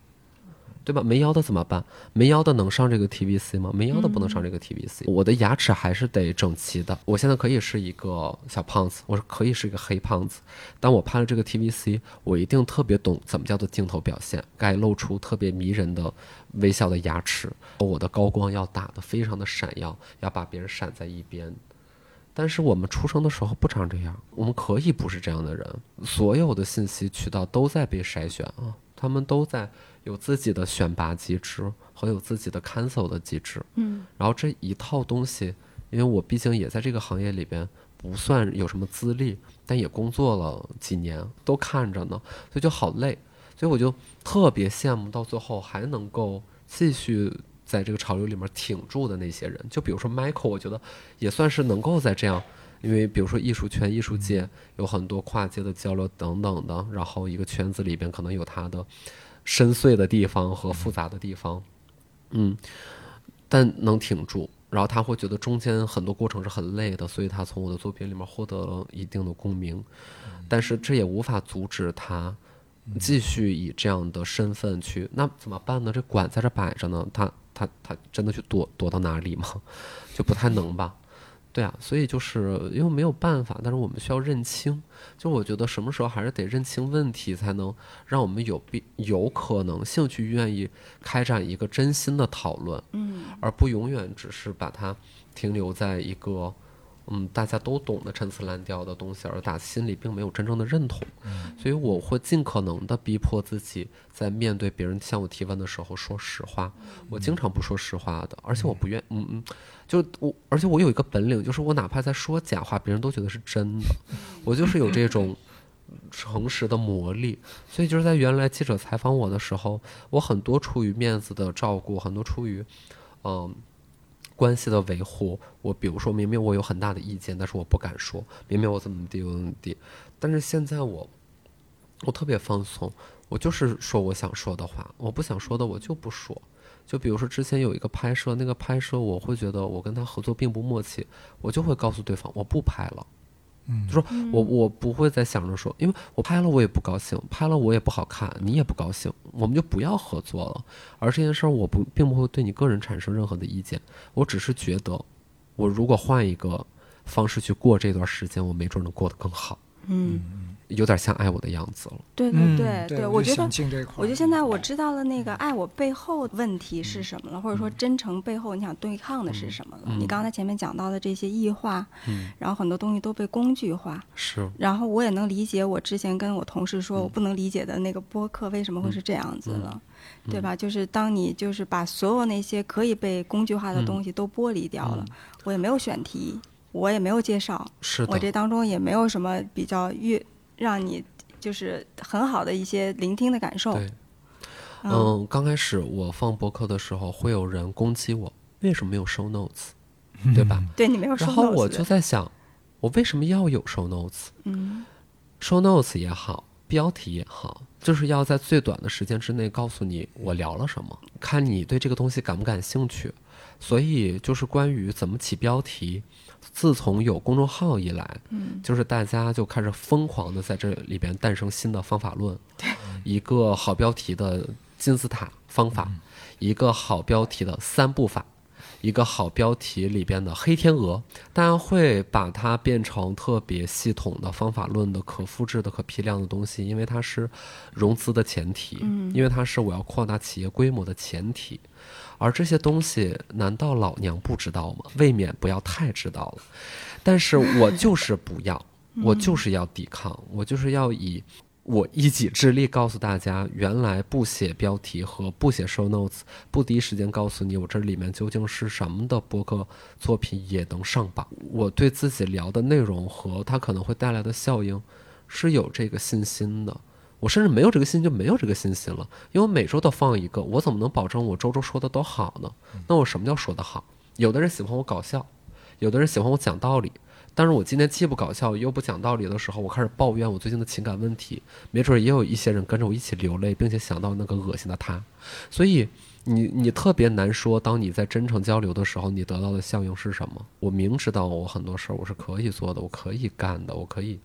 对吧？没腰的怎么办？没腰的能上这个 TVC 吗？没腰的不能上这个 TVC。我的牙齿还是得整齐的。我现在可以是一个小胖子，我可以是一个黑胖子。但我拍了这个 TVC，我一定特别懂怎么叫做镜头表现，该露出特别迷人的微笑的牙齿。我的高光要打得非常的闪耀，要把别人闪在一边。但是我们出生的时候不长这样，我们可以不是这样的人。所有的信息渠道都在被筛选啊，他们都在有自己的选拔机制和有自己的 cancel 的机制。嗯，然后这一套东西，因为我毕竟也在这个行业里边不算有什么资历，但也工作了几年，都看着呢，所以就好累。所以我就特别羡慕到最后还能够继续在这个潮流里面挺住的那些人。就比如说 Michael，我觉得也算是能够在这样。因为比如说艺术圈、艺术界有很多跨界的交流等等的，然后一个圈子里边可能有他的深邃的地方和复杂的地方，嗯，但能挺住。然后他会觉得中间很多过程是很累的，所以他从我的作品里面获得了一定的共鸣，但是这也无法阻止他继续以这样的身份去。那怎么办呢？这管在这摆着呢，他他他真的去躲躲到哪里吗？就不太能吧。对啊，所以就是因为没有办法，但是我们需要认清。就我觉得什么时候还是得认清问题，才能让我们有必有可能性去愿意开展一个真心的讨论，嗯，而不永远只是把它停留在一个嗯大家都懂得陈词滥调的东西，而打心里并没有真正的认同。所以我会尽可能的逼迫自己，在面对别人向我提问的时候说实话。我经常不说实话的，而且我不愿嗯嗯。就我，而且我有一个本领，就是我哪怕在说假话，别人都觉得是真的。我就是有这种诚实的魔力，所以就是在原来记者采访我的时候，我很多出于面子的照顾，很多出于嗯、关系的维护，我比如说明明我有很大的意见，但是我不敢说，明明我怎么地怎么地，但是现在我我特别放松，我就是说我想说的话，我不想说的我就不说。就比如说之前有一个拍摄，那个拍摄我会觉得我跟他合作并不默契，我就会告诉对方我不拍了。嗯。就说我我不会再想着说，因为我拍了我也不高兴，拍了我也不好看，你也不高兴，我们就不要合作了。而这件事儿我不并不会对你个人产生任何的意见，我只是觉得，我如果换一个方式去过这段时间，我没准能过得更好，嗯，有点像爱我的样子了。对对对对，我觉得我觉得现在我知道了那个爱我背后问题是什么了，或者说真诚背后你想对抗的是什么了。嗯你刚才前面讲到的这些异化，嗯，然后很多东西都被工具化，是，然后我也能理解我之前跟我同事嗯。说我不能理解的那个播客为什么会是这样子了，嗯。对吧？就是当你就是把所有那些可以被工具化的嗯。东西都剥离掉了，我也没有选题，我也没有介绍，是的，我这当中也没有什么比较越让你就是很好的一些聆听的感受。对。嗯，刚开始我放博客的时候，会有人攻击我，为什么没有 show notes，对吧？对你没有说然后我就在想，我为什么要有 show notes？嗯 show notes 也好，标题也好，就是要在最短的时间之内告诉你我聊了什么，看你对这个东西感不感兴趣。所以就是关于怎么起标题，自从有公众号以来，嗯。就是大家就开始疯狂的在这里边诞生新的方法论，一个好标题的金字塔方法，一个好标题的三步法，一个好标题里边的黑天鹅，大家会把它变成特别系统的方法论的可复制的可批量的东西，因为它是融资的前提，因为它是我要扩大企业规模的前提。而这些东西，难道老娘不知道吗？未免不要太知道了。但是我就是不要，我就是要抵抗，我就是要以我一己之力告诉大家，原来不写标题和不写 show notes，不第一时间告诉你我这里面究竟是什么的播客作品也能上榜。我对自己聊的内容和它可能会带来的效应是有这个信心的。我甚至没有这个信心就没有这个信心了，因为我每周都放一个，我怎么能保证我周周说的都好呢？那我什么叫说的好？有的人喜欢我搞笑，有的人喜欢我讲道理，但是我今天既不搞笑又不讲道理的时候，我开始抱怨我最近的情感问题，没准也有一些人跟着我一起流泪，并且想到那个恶心的他，所以你你特别难说，当你在真诚交流的时候，你得到的效应是什么？我明知道我很多事儿我是可以做的，我可以干的，我可以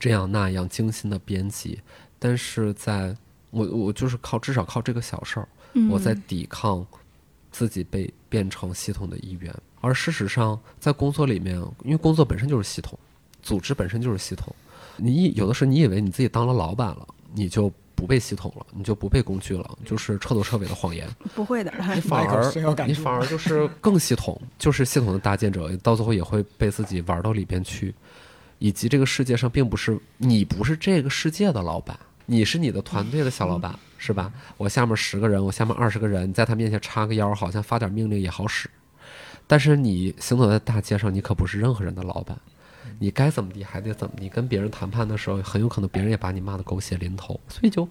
这样那样精心的编辑，但是在我我就是靠至少靠这个小事儿，嗯我在抵抗自己被变成系统的一员。而事实上，在工作里面，因为工作本身就是系统，组织本身就是系统。你以有的时候你以为你自己当了老板了，你就不被系统了，你就不被工具了，就是彻头彻尾的谎言。不会的，Michael 反而你反而就是更系统，就是系统的搭建者，到最后也会被自己玩到里边去。以及这个世界上并不是你不是这个世界的老板，你是你的团队的小老板，是吧？我下面十个人，我下面二十个人，你在他面前插个腰，好像发点命令也好使。但是你行走在大街上，你可不是任何人的老板，你该怎么地还得怎么地。跟别人谈判的时候，很有可能别人也把你骂得狗血淋头，所以就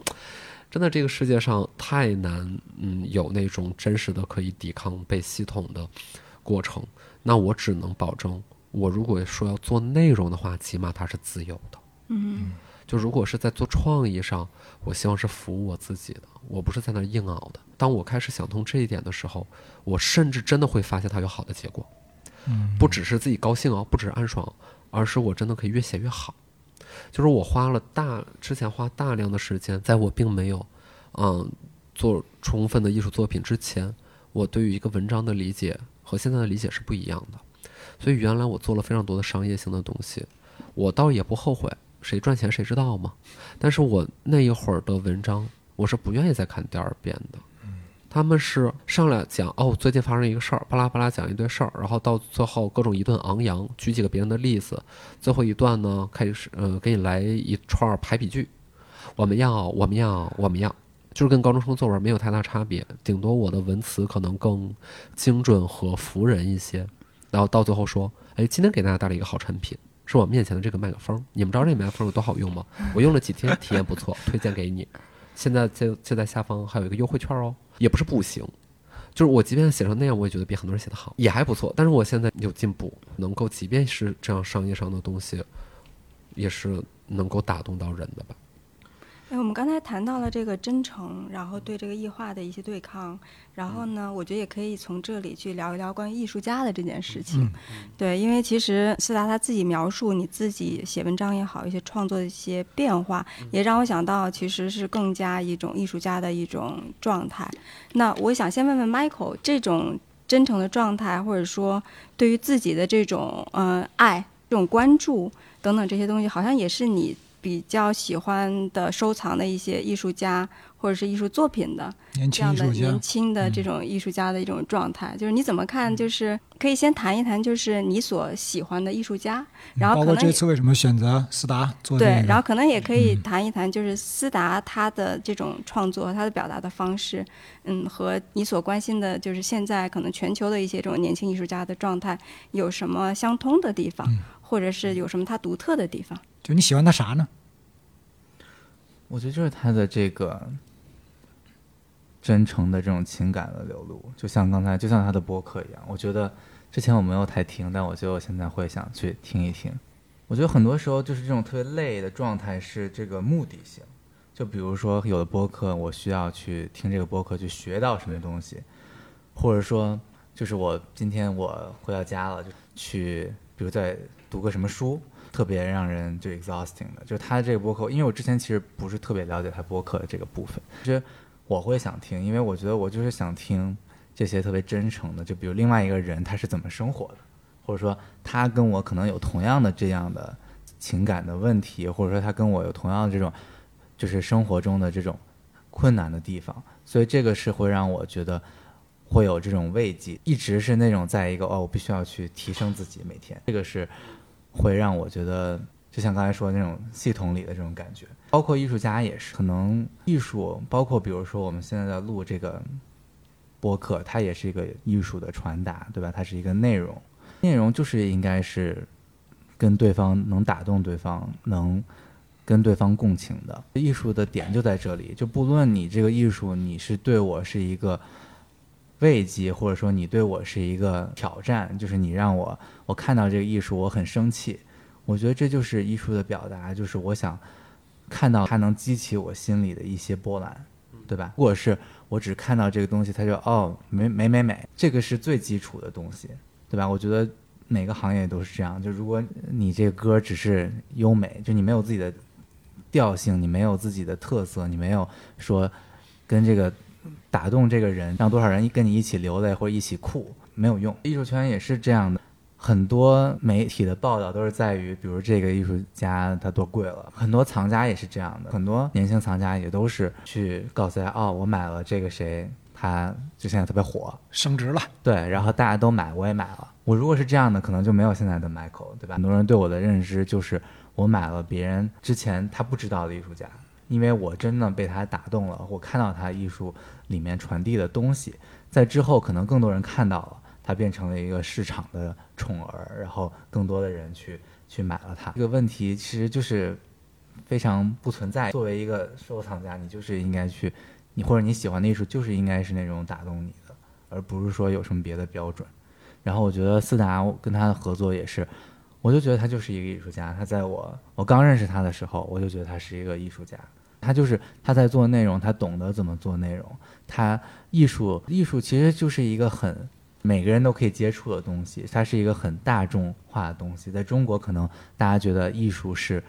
真的这个世界上太难，嗯，有那种真实的可以抵抗被系统的过程。那我只能保证，我如果说要做内容的话，起码它是自由的。嗯就如果是在做创意上，我希望是服务我自己的，我不是在那儿硬熬的。当我开始想通这一点的时候，我甚至真的会发现它有好的结果，嗯不只是自己高兴哦，不只是安爽，而是我真的可以越写越好。就是我花了大之前花大量的时间，在我并没有嗯做充分的艺术作品之前，我对于一个文章的理解和现在的理解是不一样的。所以原来我做了非常多的商业性的东西，我倒也不后悔，谁赚钱谁知道嘛。但是我那一会儿的文章，我是不愿意再看第二遍的。他们是上来讲哦，最近发生一个事儿，巴拉巴拉讲一堆事儿，然后到最后各种一顿昂扬，举几个别人的例子，最后一段呢开始呃给你来一串排比句，我们要我们要我们要，就是跟高中生作文没有太大差别，顶多我的文词可能更精准和服人一些。然后到最后说，哎，今天给大家带来一个好产品，是我面前的这个麦克风。你们知道这个麦克风有多好用吗？我用了几天，体验不错，推荐给你。现在就就在下方还有一个优惠券哦，也不是不行，就是我即便写成那样，我也觉得比很多人写的好，也还不错。但是我现在有进步，能够即便是这样商业上的东西，也是能够打动到人的吧。哎，我们刚才谈到了这个真诚，然后对这个异化的一些对抗，然后呢，我觉得也可以从这里去聊一聊关于艺术家的这件事情。对，因为其实斯达他自己描述你自己写文章也好，一些创作的一些变化，也让我想到其实是更加一种艺术家的一种状态。那我想先问问 Michael，这种真诚的状态，或者说对于自己的这种呃爱、这种关注等等这些东西，好像也是你。比较喜欢的收藏的一些艺术家或者是艺术作品的这样的年轻的这种艺术家的一种状态，就是你怎么看？就是可以先谈一谈，就是你所喜欢的艺术家，然后包括这次为什么选择斯达做对，然后可能也可以谈一谈，就是斯达他的这种创作，他的表达的方式，嗯，和你所关心的，就是现在可能全球的一些这种年轻艺术家的状态有什么相通的地方，或者是有什么他独特的地方？就你喜欢他啥呢？我觉得就是他的这个真诚的这种情感的流露，就像刚才，就像他的播客一样。我觉得之前我没有太听，但我觉得我现在会想去听一听。我觉得很多时候就是这种特别累的状态是这个目的性，就比如说有的播客，我需要去听这个播客去学到什么东西，或者说就是我今天我回到家了，就去比如在读个什么书。特别让人就 exhausting 的，就他这个播客，因为我之前其实不是特别了解他播客的这个部分，其实我会想听，因为我觉得我就是想听这些特别真诚的，就比如另外一个人他是怎么生活的，或者说他跟我可能有同样的这样的情感的问题，或者说他跟我有同样的这种就是生活中的这种困难的地方，所以这个是会让我觉得会有这种慰藉，一直是那种在一个哦，我必须要去提升自己每天，这个是。会让我觉得，就像刚才说的那种系统里的这种感觉，包括艺术家也是，可能艺术，包括比如说我们现在在录这个播客，它也是一个艺术的传达，对吧？它是一个内容，内容就是应该是跟对方能打动对方，能跟对方共情的。艺术的点就在这里，就不论你这个艺术，你是对我是一个。慰藉，或者说你对我是一个挑战，就是你让我我看到这个艺术，我很生气。我觉得这就是艺术的表达，就是我想看到它能激起我心里的一些波澜，对吧？如果是我只看到这个东西，它就哦美美美美，这个是最基础的东西，对吧？我觉得每个行业都是这样，就如果你这个歌只是优美，就你没有自己的调性，你没有自己的特色，你没有说跟这个。打动这个人，让多少人跟你一起流泪或者一起哭，没有用。艺术圈也是这样的，很多媒体的报道都是在于，比如这个艺术家他多贵了。很多藏家也是这样的，很多年轻藏家也都是去告诉大家，哦，我买了这个谁，他就现在特别火，升值了。对，然后大家都买，我也买了。我如果是这样的，可能就没有现在的 Michael，对吧？很多人对我的认知就是我买了别人之前他不知道的艺术家。因为我真的被他打动了，我看到他艺术里面传递的东西，在之后可能更多人看到了，他变成了一个市场的宠儿，然后更多的人去去买了它。这个问题其实就是非常不存在。作为一个收藏家，你就是应该去，你或者你喜欢的艺术就是应该是那种打动你的，而不是说有什么别的标准。然后我觉得斯达跟他的合作也是。我就觉得他就是一个艺术家。他在我我刚认识他的时候，我就觉得他是一个艺术家。他就是他在做内容，他懂得怎么做内容。他艺术艺术其实就是一个很每个人都可以接触的东西，它是一个很大众化的东西。在中国，可能大家觉得艺术是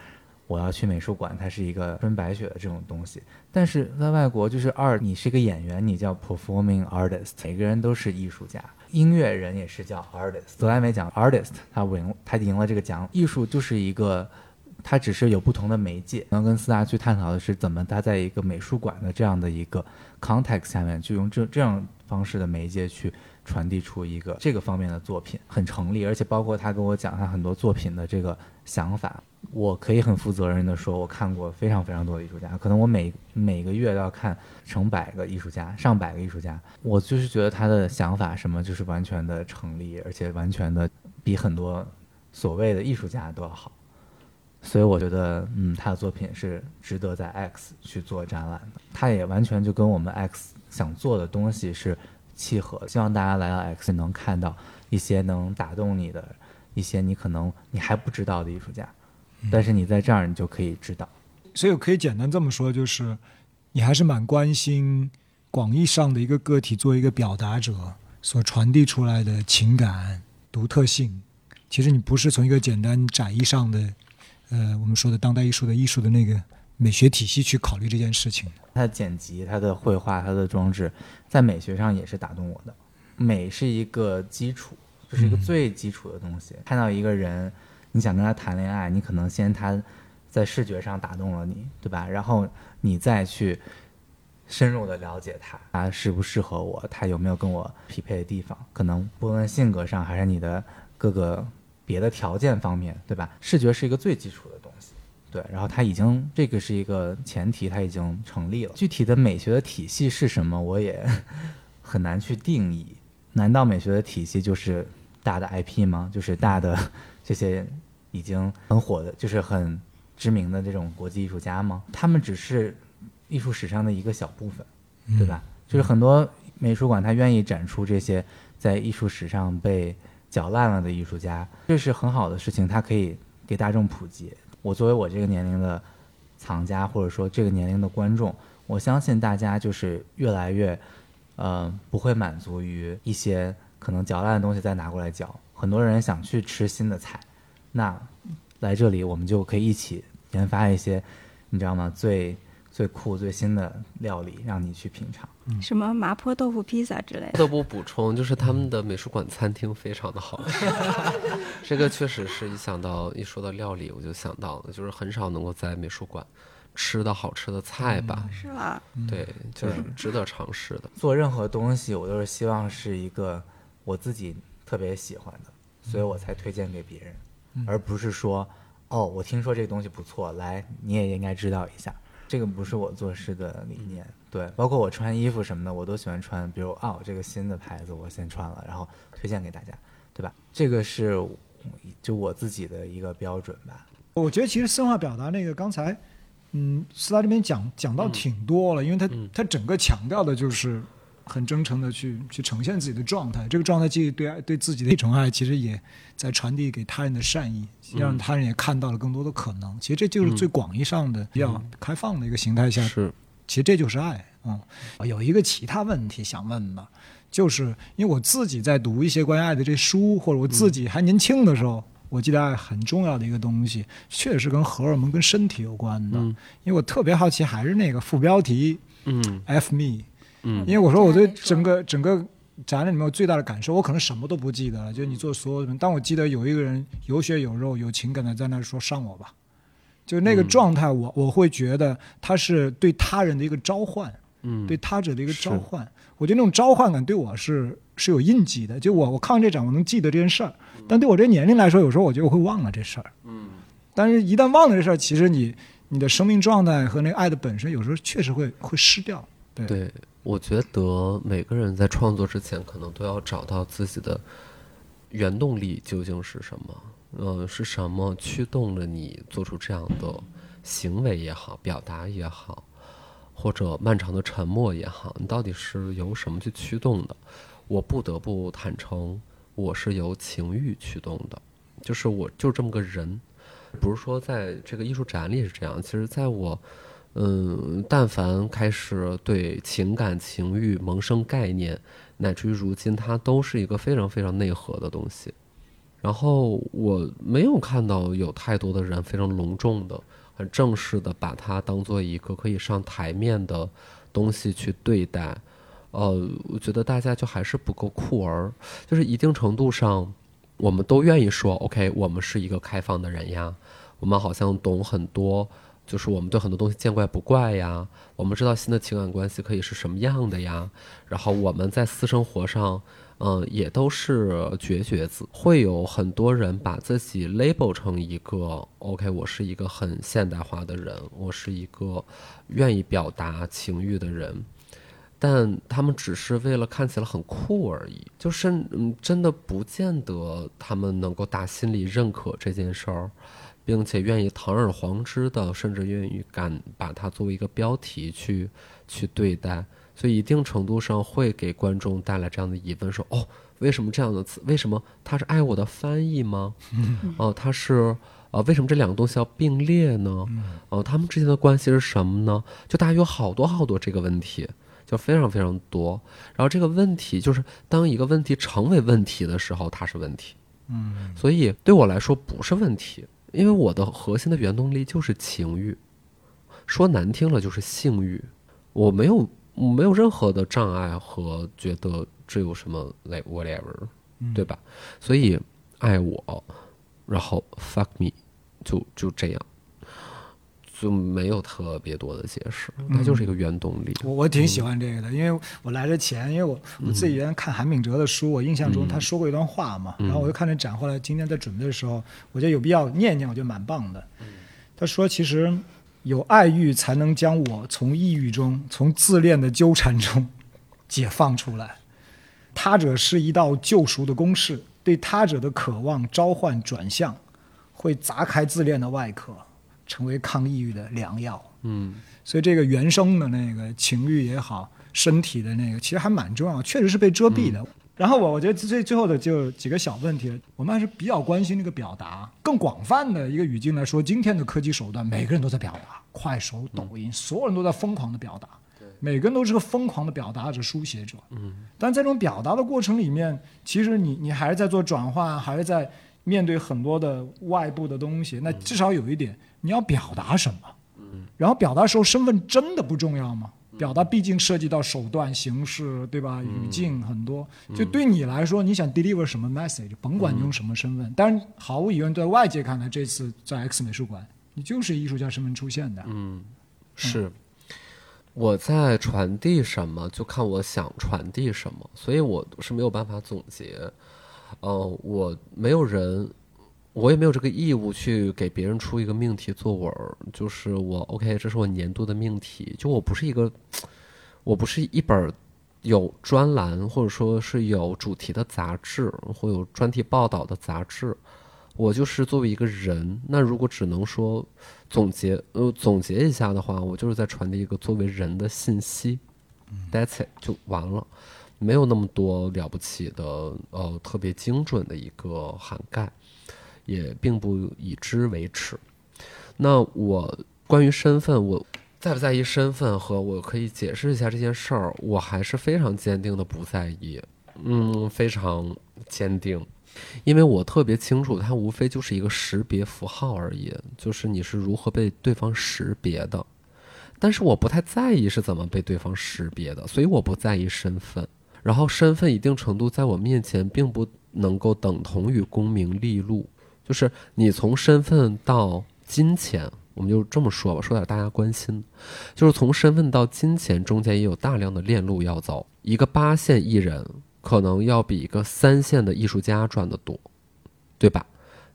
我要去美术馆，它是一个分白雪的这种东西。但是在外国，就是二，你是一个演员，你叫 performing artist，每个人都是艺术家。音乐人也是叫 artist，格莱美奖 artist，他赢他赢了这个奖。艺术就是一个，它只是有不同的媒介。能跟四大去探讨的是，怎么他在一个美术馆的这样的一个 context 下面，就用这这样方式的媒介去传递出一个这个方面的作品，很成立。而且包括他跟我讲他很多作品的这个想法。我可以很负责任的说，我看过非常非常多的艺术家，可能我每每个月都要看成百个艺术家，上百个艺术家。我就是觉得他的想法什么就是完全的成立，而且完全的比很多所谓的艺术家都要好。所以我觉得，嗯，他的作品是值得在 X 去做展览的。他也完全就跟我们 X 想做的东西是契合。希望大家来到 X 能看到一些能打动你的一些你可能你还不知道的艺术家，但是你在这儿你就可以知道。所以我可以简单这么说，就是你还是蛮关心广义上的一个个体作为一个表达者所传递出来的情感独特性。其实你不是从一个简单窄义上的，呃，我们说的当代艺术的艺术的那个美学体系去考虑这件事情。它的剪辑、它的绘画、它的装置，在美学上也是打动我的。美是一个基础，就是一个最基础的东西。看到一个人，你想跟他谈恋爱，你可能先他在视觉上打动了你，对吧？然后你再去深入的了解他，他适不适合我，他有没有跟我匹配的地方？可能不论性格上还是你的各个别的条件方面，对吧？视觉是一个最基础的东西。对，然后它已经这个是一个前提，它已经成立了。具体的美学的体系是什么，我也 很难去定义。难道美学的体系就是大的 IP 吗？就是大的 这些已经很火的，就是很知名的这种国际艺术家吗？他们只是艺术史上的一个小部分，对吧？就是很多美术馆，他愿意展出这些在艺术史上被搅烂了的艺术家，这是很好的事情，它可以给大众普及。我作为我这个年龄的藏家，或者说这个年龄的观众，我相信大家就是越来越，呃，不会满足于一些可能嚼烂的东西再拿过来嚼。很多人想去吃新的菜，那来这里我们就可以一起研发一些，你知道吗？最最酷、最新的料理，让你去品尝。什么麻婆豆腐披萨之类的。不得不补充，就是他们的美术馆餐厅非常的好吃，这个确实是一想到一说到料理，我就想到了，就是很少能够在美术馆吃到好吃的菜吧？是吧？对，就是值得尝试的。做任何东西，我都是希望是一个我自己特别喜欢的，所以我才推荐给别人，而不是说，哦，我听说这个东西不错，来你也应该知道一下。这个不是我做事的理念，对，包括我穿衣服什么的，我都喜欢穿，比如哦，这个新的牌子我先穿了，然后推荐给大家，对吧？这个是就我自己的一个标准吧。我觉得其实深化表达那个刚才，嗯，斯达这边讲讲到挺多了，因为他他整个强调的就是很真诚的去去呈现自己的状态，这个状态既对爱对自己的一种爱，其实也在传递给他人的善意，让他人也看到了更多的可能。其实这就是最广义上的比较开放的一个形态下，是，其实这就是爱。嗯，有一个其他问题想问的，就是因为我自己在读一些关于爱的这书，或者我自己还年轻的时候，我记得爱很重要的一个东西，确实跟荷尔蒙、跟身体有关的。嗯因为我特别好奇，还是那个副标题嗯 “F me”，嗯因为我说我对整个整个展览里面我最大的感受，我可能什么都不记得了，就是你做所有的，但我记得有一个人有血有肉、有情感的在那说上我吧，就那个嗯状态我，我会觉得他是对他人的一个召唤。嗯，对他者的一个召唤。我觉得那种召唤感对我是是有印记的。就我我看完这展，我能记得这件事儿，但对我这年龄来说，有时候我觉得我会忘了这事儿。嗯，但是一旦忘了这事儿，其实你你的生命状态和那个爱的本身，有时候确实会会失掉。对，对，我觉得每个人在创作之前，可能都要找到自己的原动力究竟是什么。嗯、是什么驱动了你做出这样的行为也好，表达也好，或者漫长的沉默也好，你到底是由什么去驱动的？我不得不坦诚，我是由情欲驱动的，就是我就这么个人，不是说在这个艺术展里是这样，其实在我。嗯，但凡开始对情感情欲萌生概念，乃至于如今，它都是一个非常非常内核的东西。然后我没有看到有太多的人非常隆重的、很正式的把它当做一个可以上台面的东西去对待。呃，我觉得大家就还是不够酷儿，就是一定程度上，我们都愿意说，OK，我们是一个开放的人呀，我们好像懂很多。就是我们对很多东西见怪不怪呀，我们知道新的情感关系可以是什么样的呀，然后我们在私生活上，嗯、也都是绝绝子。会有很多人把自己 label 成一个 OK，我是一个很现代化的人，我是一个愿意表达情欲的人，但他们只是为了看起来很酷而已，就是嗯，真的不见得他们能够打心里认可这件事儿。并且愿意堂而皇之的，甚至愿意敢把它作为一个标题去去对待。所以一定程度上会给观众带来这样的疑问：说哦，为什么这样的词？为什么他是爱我的翻译吗？哦、他是呃，为什么这两个东西要并列呢？哦、他们之间的关系是什么呢？就大家有好多好多这个问题，就非常非常多。然后这个问题就是，当一个问题成为问题的时候，它是问题。嗯，所以对我来说不是问题，因为我的核心的原动力就是情欲，说难听了就是性欲，我没有我没有任何的障碍和觉得这有什么 like whatever，对吧？所以爱我，然后 fuck me，就就这样。就没有特别多的解释，它就是一个原动力。我我挺喜欢这个的，因为我来之前，因为我我自己原来看韩炳哲的书，我印象中他说过一段话嘛，然后我就看着展，后来今天在准备的时候，我觉得有必要念念，我觉得蛮棒的。他说，其实有爱欲才能将我从抑郁中、从自恋的纠缠中解放出来。他者是一道救赎的公式，对他者的渴望召唤转向，会砸开自恋的外壳，成为抗抑郁的良药。嗯所以这个原生的那个情欲也好，身体的那个其实还蛮重要，确实是被遮蔽的。然后我我觉得最最后的就几个小问题，我们还是比较关心那个表达。更广泛的一个语境来说，今天的科技手段，每个人都在表达，快手、抖音，所有人都在疯狂的表达，每个人都是个疯狂的表达者、书写者。嗯但在这种表达的过程里面，其实你你还是在做转换，还是在面对很多的外部的东西。那至少有一点，你要表达什么？然后表达时候身份真的不重要吗？表达毕竟涉及到手段、形式，对吧？语境很多。就对你来说，你想 deliver 什么 message，甭管你用什么身份。但是毫无疑问，在外界看来，这次在 X 美术馆，你就是艺术家身份出现的。嗯，是。我在传递什么，就看我想传递什么，所以我是没有办法总结。呃，我没有人，我也没有这个义务去给别人出一个命题作文儿。就是我 OK，这是我年度的命题。就我不是一个，我不是一本有专栏或者说是有主题的杂志，或有专题报道的杂志。我就是作为一个人，那如果只能说总结，呃，总结一下的话，我就是在传递一个作为人的信息，That's it 就完了，没有那么多了不起的，呃，特别精准的一个涵盖，也并不以之为耻。那我关于身份，我在不在意身份和我可以解释一下这件事儿，我还是非常坚定的不在意，嗯，非常坚定。因为我特别清楚，它无非就是一个识别符号而已，就是你是如何被对方识别的。但是我不太在意是怎么被对方识别的，所以我不在意身份。然后身份一定程度在我面前并不能够等同于功名利禄，就是你从身份到金钱，我们就这么说吧，说点大家关心，就是从身份到金钱中间也有大量的链路要走。一个八线艺人。可能要比一个三线的艺术家赚得多，对吧？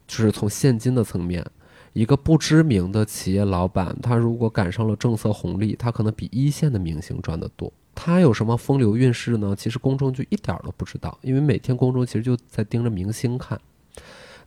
就是从现金的层面，一个不知名的企业老板，他如果赶上了政策红利，他可能比一线的明星赚得多。他有什么风流韵事呢？其实公众就一点都不知道，因为每天公众其实就在盯着明星看。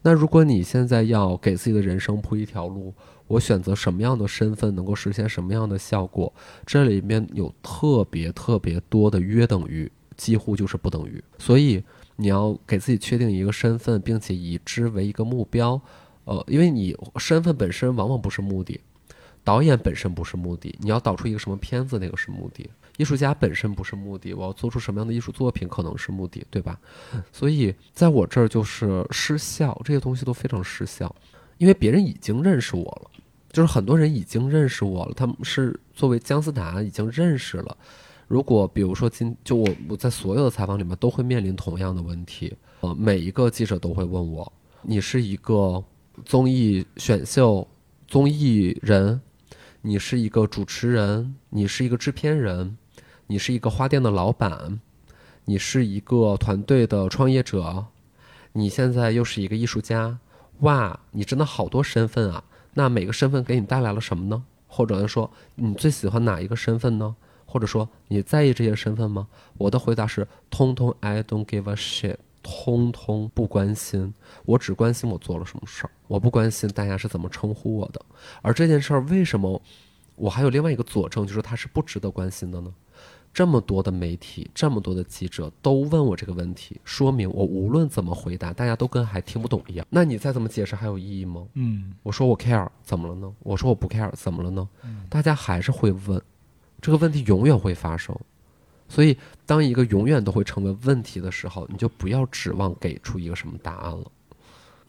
那如果你现在要给自己的人生铺一条路，我选择什么样的身份能够实现什么样的效果？这里面有特别特别多的约等于。几乎就是不等于，所以你要给自己确定一个身份，并且以之为一个目标。呃，因为你身份本身往往不是目的，导演本身不是目的，你要导出一个什么片子，那个是目的。艺术家本身不是目的，我要做出什么样的艺术作品可能是目的，对吧？所以在我这儿就是失效，这些东西都非常失效，因为别人已经认识我了，就是很多人已经认识我了，他们是作为姜思达已经认识了。如果比如说今就我我在所有的采访里面都会面临同样的问题，呃，每一个记者都会问我，你是一个综艺选秀综艺人，你是一个主持人，你是一个制片人，你是一个花店的老板，你是一个团队的创业者，你现在又是一个艺术家，哇，你真的好多身份啊！那每个身份给你带来了什么呢？或者说你最喜欢哪一个身份呢？或者说你在意这些身份吗？我的回答是：通通 I don't give a shit，通通不关心。我只关心我做了什么事儿，我不关心大家是怎么称呼我的。而这件事儿为什么我还有另外一个佐证，就是它是不值得关心的呢？这么多的媒体，这么多的记者都问我这个问题，说明我无论怎么回答，大家都跟还听不懂一样。那你再怎么解释还有意义吗？嗯我说我 care 怎么了呢？我说我不 care 怎么了呢？大家还是会问，这个问题永远会发生。所以，当一个永远都会成为问题的时候，你就不要指望给出一个什么答案了。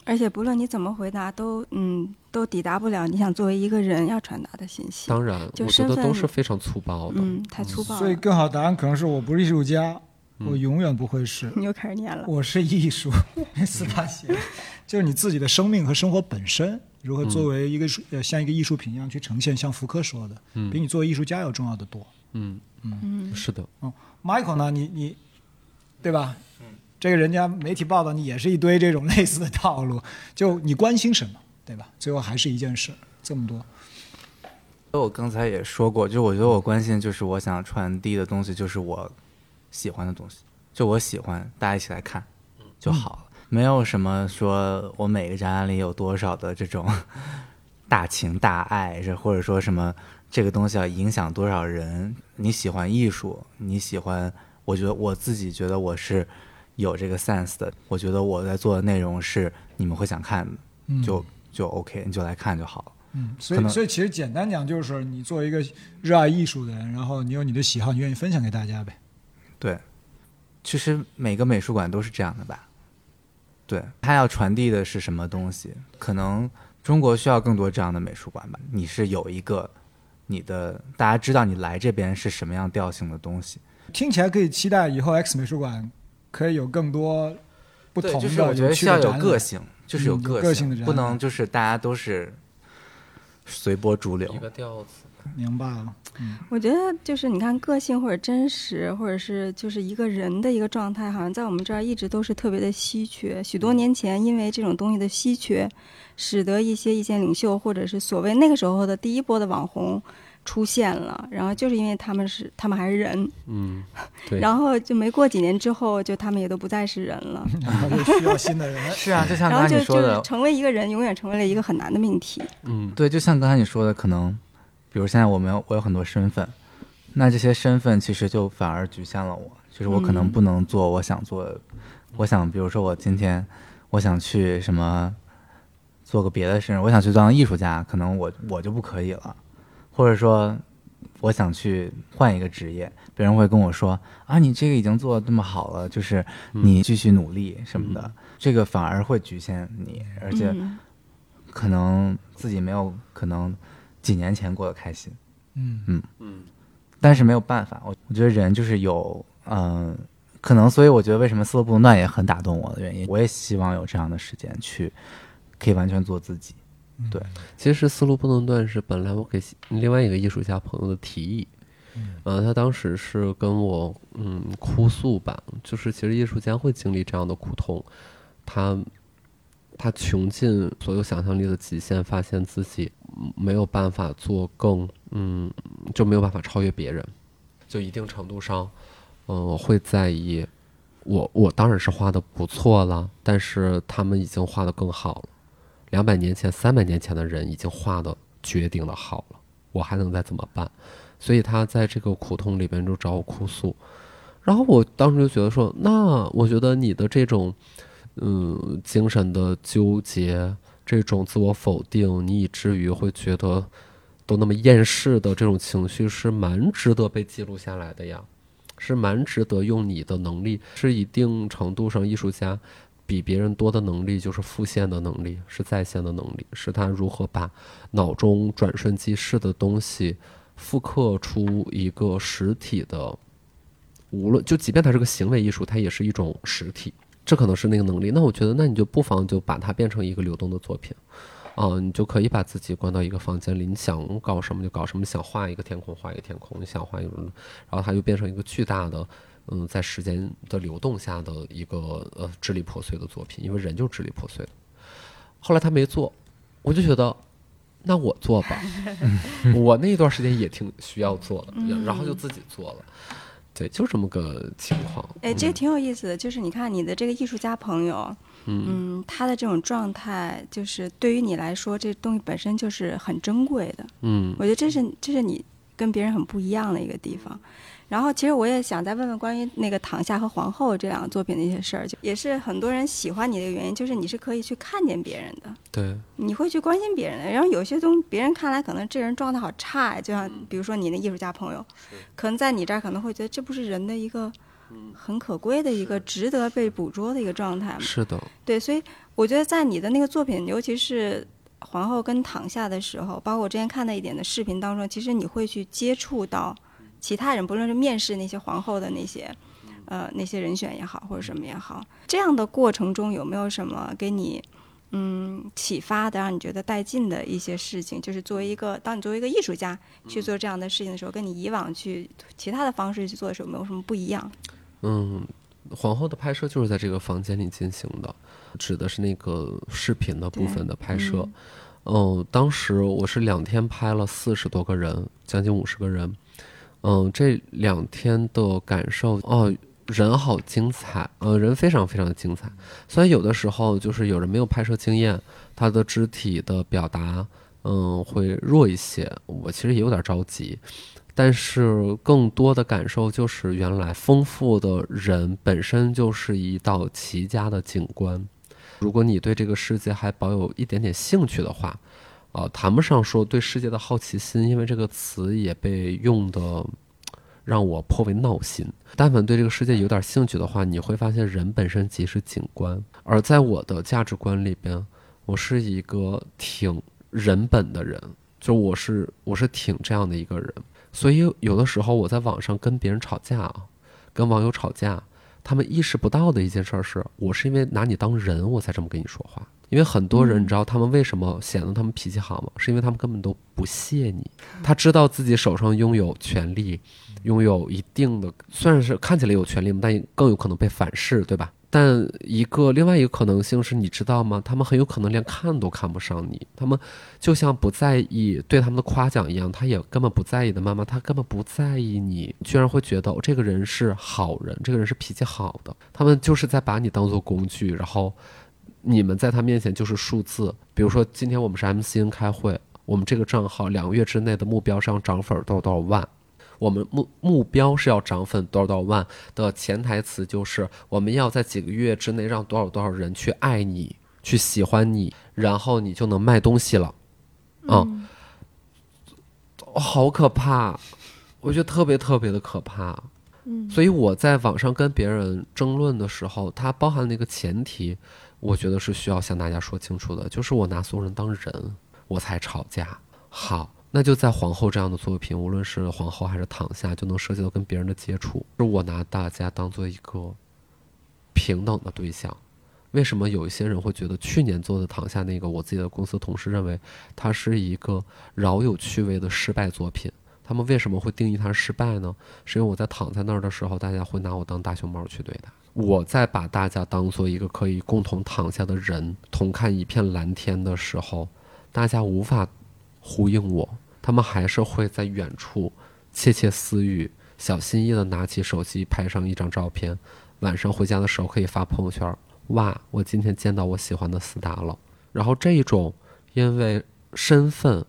而且不论你怎么回答，都嗯都抵达不了你想作为一个人要传达的信息。当然，就我觉得身份都是非常粗暴的。嗯，太粗暴了。所以更好的答案可能是我不是艺术家，我永远不会是。你又开始念了。我是艺术，四大写，就是你自己的生命和生活本身如何作为一个呃像一个艺术品一样去呈现，像福柯说的，比你作为艺术家要重要的多。嗯嗯，是的，Michael 呢，你你对吧？这个人家媒体报道你也是一堆这种 类似的套路，就你关心什么，对吧？最后还是一件事，这么多。我刚才也说过，就我觉得我关心就是我想传递的东西，就是我喜欢的东西，就我喜欢，大家一起来看就好了，没有什么说我每个展览里有多少的这种 大情大爱，这或者说什么这个东西要影响多少人。你喜欢艺术，你喜欢，我觉得我自己觉得我是有这个 sense 的，我觉得我在做的内容是你们会想看的，嗯就就 OK，你就来看就好了。嗯，所以所以其实简单讲就是，你作为一个热爱艺术的人，然后你有你的喜好，你愿意分享给大家呗。对，其实每个美术馆都是这样的吧？对，它要传递的是什么东西？可能中国需要更多这样的美术馆吧。你是有一个你的，大家知道你来这边是什么样调性的东西。听起来可以期待以后 X 美术馆可以有更多不同，的、就是我觉得需要有个性，就是有嗯有个个性的人不能就是大家都是随波逐流一。个调子。明白了。嗯我觉得就是你看个性或者真实，或者是就是一个人的一个状态，好像在我们这儿一直都是特别的稀缺。许多年前，因为这种东西的稀缺，使得一些意见领袖或者是所谓那个时候的第一波的网红出现了。然后就是因为他们是他们还是人，嗯，对。然后就没过几年之后，就他们也都不再是人了。然后就需要新的人。是啊，就像刚才你说的就是，成为一个人，永远成为了一个很难的命题。嗯，对，就像刚才你说的，可能，比如现在我们有我有很多身份，那这些身份其实就反而局限了我，就是我可能嗯不能做我想做的。我想，比如说我今天我想去什么做个别的事，我想去当艺术家，可能我我就不可以了，或者说我想去换一个职业，别人会跟我说啊，你这个已经做的那么好了，就是你继续努力什么的，这个反而会局限你，而且。嗯。可能自己没有可能几年前过得开心，嗯。嗯。嗯。但是没有办法，我我觉得人就是有嗯、可能所以我觉得为什么斯洛布伦断也很打动我的原因，我也希望有这样的时间去可以完全做自己。对，其实思路不能断是本来我给另外一个艺术家朋友的提议，嗯、他当时是跟我嗯哭诉吧，就是其实艺术家会经历这样的苦痛，他他穷尽所有想象力的极限，发现自己嗯没有办法做更嗯就没有办法超越别人，就一定程度上，嗯、会在意我我当然是画的不错了，但是他们已经画的更好了。两百年前、三百年前的人已经画的绝顶的好了，我还能再怎么办？所以他在这个苦痛里边就找我哭诉，然后我当时就觉得说，那我觉得你的这种，嗯，精神的纠结，这种自我否定，你以至于会觉得都那么厌世的这种情绪，是蛮值得被记录下来的呀，是蛮值得用你的能力，是一定程度上艺术家。比别人多的能力就是复现的能力，是在线的能力，是他如何把脑中转瞬即逝的东西复刻出一个实体的，无论就即便它是个行为艺术，它也是一种实体，这可能是那个能力。那我觉得，那你就不妨就把它变成一个流动的作品，啊，你就可以把自己关到一个房间里，你想搞什么就搞什么，想画一个天空画一个天空，你想画一个，然后它就变成一个巨大的。嗯，在时间的流动下的一个呃支离破碎的作品，因为人就支离破碎的。后来他没做，我就觉得，那我做吧。我那一段时间也挺需要做的，然后就自己做了。对，就这么个情况。哎，这个挺有意思的，就是你看你的这个艺术家朋友，嗯，他的这种状态，就是对于你来说，这东西本身就是很珍贵的。嗯我觉得这是这是你跟别人很不一样的一个地方。然后，其实我也想再问问关于那个《躺下》和《皇后》这两个作品的一些事儿，就也是很多人喜欢你的原因，就是你是可以去看见别人的，对，你会去关心别人的。然后有些东西，别人看来可能这人状态好差呀，就像比如说你那艺术家朋友，可能在你这儿可能会觉得这不是人的一个很可贵的一个值得被捕捉的一个状态嘛。是的，对，所以我觉得在你的那个作品，尤其是皇后跟躺下的时候，包括我之前看的一点的视频当中，其实你会去接触到其他人，不论是面试那些皇后的那些，呃，那些人选也好，或者什么也好，这样的过程中有没有什么给你嗯启发的，让你觉得带劲的一些事情？就是作为一个，当你作为一个艺术家去做这样的事情的时候，跟你以往去其他的方式去做的时候，有没有什么不一样？嗯，皇后的拍摄就是在这个房间里进行的，指的是那个视频的部分的拍摄。嗯，当时我是两天拍了四十多个人，将近五十个人。嗯，这两天的感受哦，人好精彩，呃，人非常非常精彩。虽然有的时候就是有人没有拍摄经验，他的肢体的表达，嗯，会弱一些。我其实也有点着急，但是更多的感受就是，原来丰富的人本身就是一道奇佳的景观。如果你对这个世界还保有一点点兴趣的话，呃，谈不上说对世界的好奇心，因为这个词也被用的让我颇为闹心。但凡对这个世界有点兴趣的话，你会发现人本身即是景观。而在我的价值观里边，我是一个挺人本的人，就我是我是挺这样的一个人。所以有的时候我在网上跟别人吵架啊，跟网友吵架，他们意识不到的一件事是，我是因为拿你当人，我才这么跟你说话。因为很多人，你知道他们为什么显得他们脾气好吗？是因为他们根本都不屑你。他知道自己手上拥有权利，拥有一定的，虽然是看起来有权利，但更有可能被反噬，对吧？但一个另外一个可能性是，你知道吗？他们很有可能连看都看不上你，他们就像不在意对他们的夸奖一样，他也根本不在意的。妈妈，他根本不在意你，居然会觉得、哦、这个人是好人，这个人是脾气好的。他们就是在把你当做工具，然后你们在他面前就是数字。比如说，今天我们是 MCN 开会，我们这个账号两个月之内的目标是要涨粉多少多少万。我们目目标是要涨粉多少多少万的潜台词就是我们要在几个月之内让多少多少人去爱你，去喜欢你，然后你就能卖东西了。嗯，哦好可怕，我觉得特别特别的可怕。嗯，所以我在网上跟别人争论的时候，它包含了一个前提，我觉得是需要向大家说清楚的，就是我拿所有人当人，我才吵架。好。那就在皇后这样的作品，无论是皇后还是躺下，就能涉及到跟别人的接触。是我拿大家当做一个平等的对象。为什么有一些人会觉得去年做的躺下那个，我自己的公司同事认为它是一个饶有趣味的失败作品？他们为什么会定义它失败呢？是因为我在躺在那儿的时候，大家会拿我当大熊猫去对待。我在把大家当做一个可以共同躺下的人，同看一片蓝天的时候，大家无法呼应我。他们还是会在远处窃窃私语，小心翼翼地拿起手机拍上一张照片，晚上回家的时候可以发朋友圈。哇，我今天见到我喜欢的斯达了。然后这一种因为身份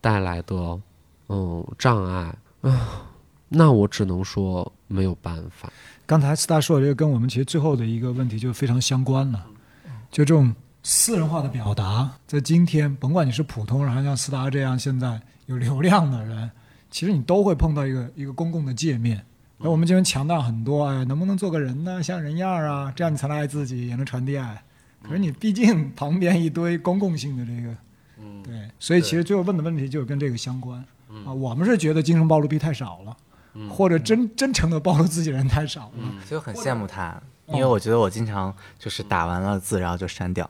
带来的嗯障碍啊，那我只能说没有办法。刚才斯达说的这个跟我们其实最后的一个问题就非常相关了，就这种私人化的表达，在今天，甭管你是普通人，还是像斯达这样现在。有流量的人，其实你都会碰到一个一个公共的界面。那我们今天强调很多，哎，能不能做个人呢？像人样啊，这样你才能爱自己，也能传递爱。可是你毕竟旁边一堆公共性的这个，嗯，对，所以其实最后问的问题就是跟这个相关。啊，我们是觉得精神暴露癖太少了，或者真真诚的暴露自己人太少了。所以我很羡慕他，因为我觉得我经常就是打完了字，然后就删掉。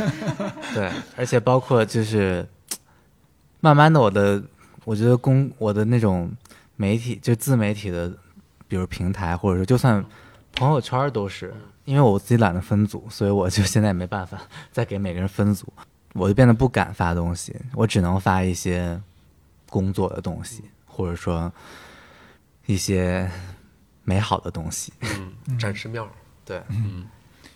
对，而且包括就是。慢慢的，我的我觉得公我的那种媒体就自媒体的，比如平台，或者说就算朋友圈都是，因为我自己懒得分组，所以我就现在也没办法再给每个人分组，我就变得不敢发东西，我只能发一些工作的东西，或者说一些美好的东西，嗯，展示面对，嗯。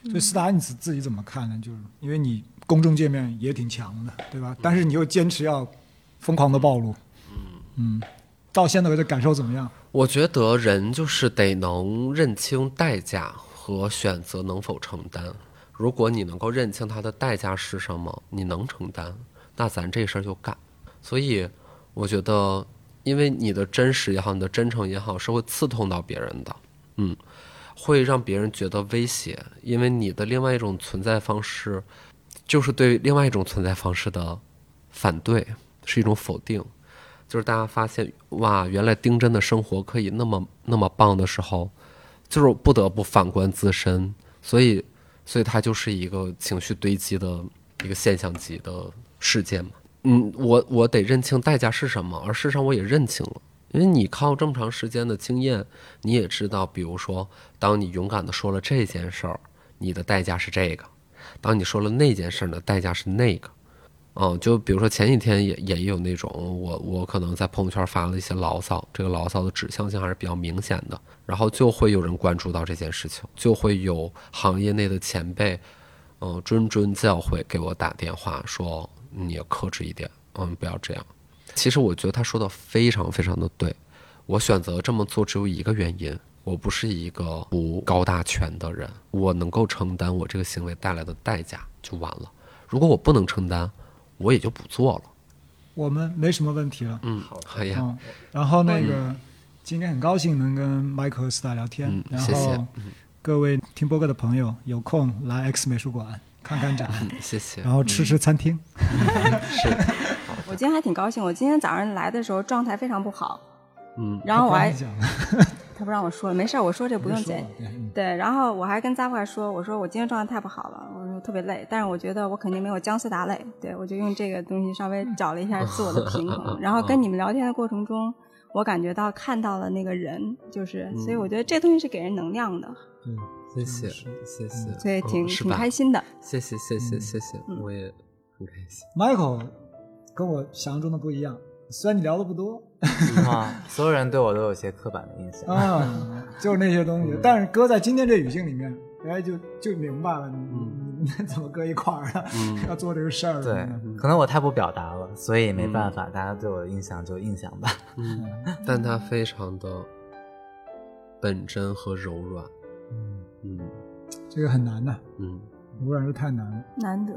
所以斯达你自自己怎么看呢？就是因为你公众界面也挺强的，对吧？但是你又坚持要。疯狂的暴露，嗯嗯，到现在为止感受怎么样？我觉得人就是得能认清代价和选择能否承担。如果你能够认清它的代价是什么，你能承担，那咱这事儿就干。所以我觉得，因为你的真实也好，你的真诚也好，是会刺痛到别人的，嗯，会让别人觉得威胁，因为你的另外一种存在方式，就是对另外一种存在方式的反对，是一种否定。就是大家发现哇，原来丁真的生活可以那么那么棒的时候，就是不得不反观自身，所以，所以它就是一个情绪堆积的一个现象级的事件嘛。嗯，我我得认清代价是什么，而事实上我也认清了，因为你靠这么长时间的经验，你也知道，比如说，当你勇敢的说了这件事儿，你的代价是这个；当你说了那件事儿呢，代价是那个。嗯，就比如说前几天也也有那种，我我可能在朋友圈发了一些牢骚，这个牢骚的指向性还是比较明显的，然后就会有人关注到这件事情，就会有行业内的前辈，嗯，谆谆教诲给我打电话说你要克制一点，嗯，不要这样。其实我觉得他说的非常非常的对，我选择这么做只有一个原因，我不是一个不高大全的人，我能够承担我这个行为带来的代价就完了。如果我不能承担，我也就不做了。我们没什么问题了。嗯，好呀。嗯，然后那个今天很高兴能跟麦克和斯达聊天。嗯然谢谢后各位听播客的朋友有空来 X 美术馆看看展，嗯，谢谢然。后吃吃餐厅。是，我今天还挺高兴，我今天早上来的时候状态非常不好，嗯，然后我还他不让 我说了，没事儿，我说这不用剪。嗯对，然后我还跟扎克说，我说我今天状态太不好了，我说特别累，但是我觉得我肯定没有姜思达累，对我就用这个东西稍微找了一下自我的平衡。然后跟你们聊天的过程中，我感觉到看到了那个人，就是，所以我觉得这东西是给人能量的，谢谢，谢谢。所以挺、挺开心的。谢谢，谢谢，谢谢，嗯我也很开心。Michael 跟我想象中的不一样，虽然你聊的不多啊，所有人对我都有些刻板的印象。啊，就是那些东西，但是搁在今天这语境里面，哎，就就明白了，你你你怎么搁一块儿了？要做这个事儿。对，可能我太不表达了，所以没办法，大家对我的印象就印象吧。嗯，但他非常的本真和柔软。嗯这个很难的，嗯，污染是太难了。难得。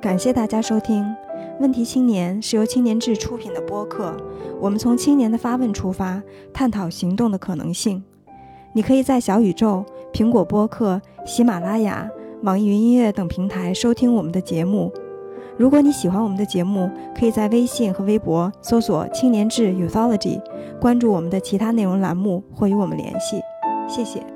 感谢大家收听《问题青年》是由青年志出品的播客。我们从青年的发问出发，探讨行动的可能性。你可以在小宇宙、苹果播客、喜马拉雅、网易云音乐等平台收听我们的节目。如果你喜欢我们的节目，可以在微信和微博搜索“青年志 Youthology”，关注我们的其他内容栏目或与我们联系。谢谢。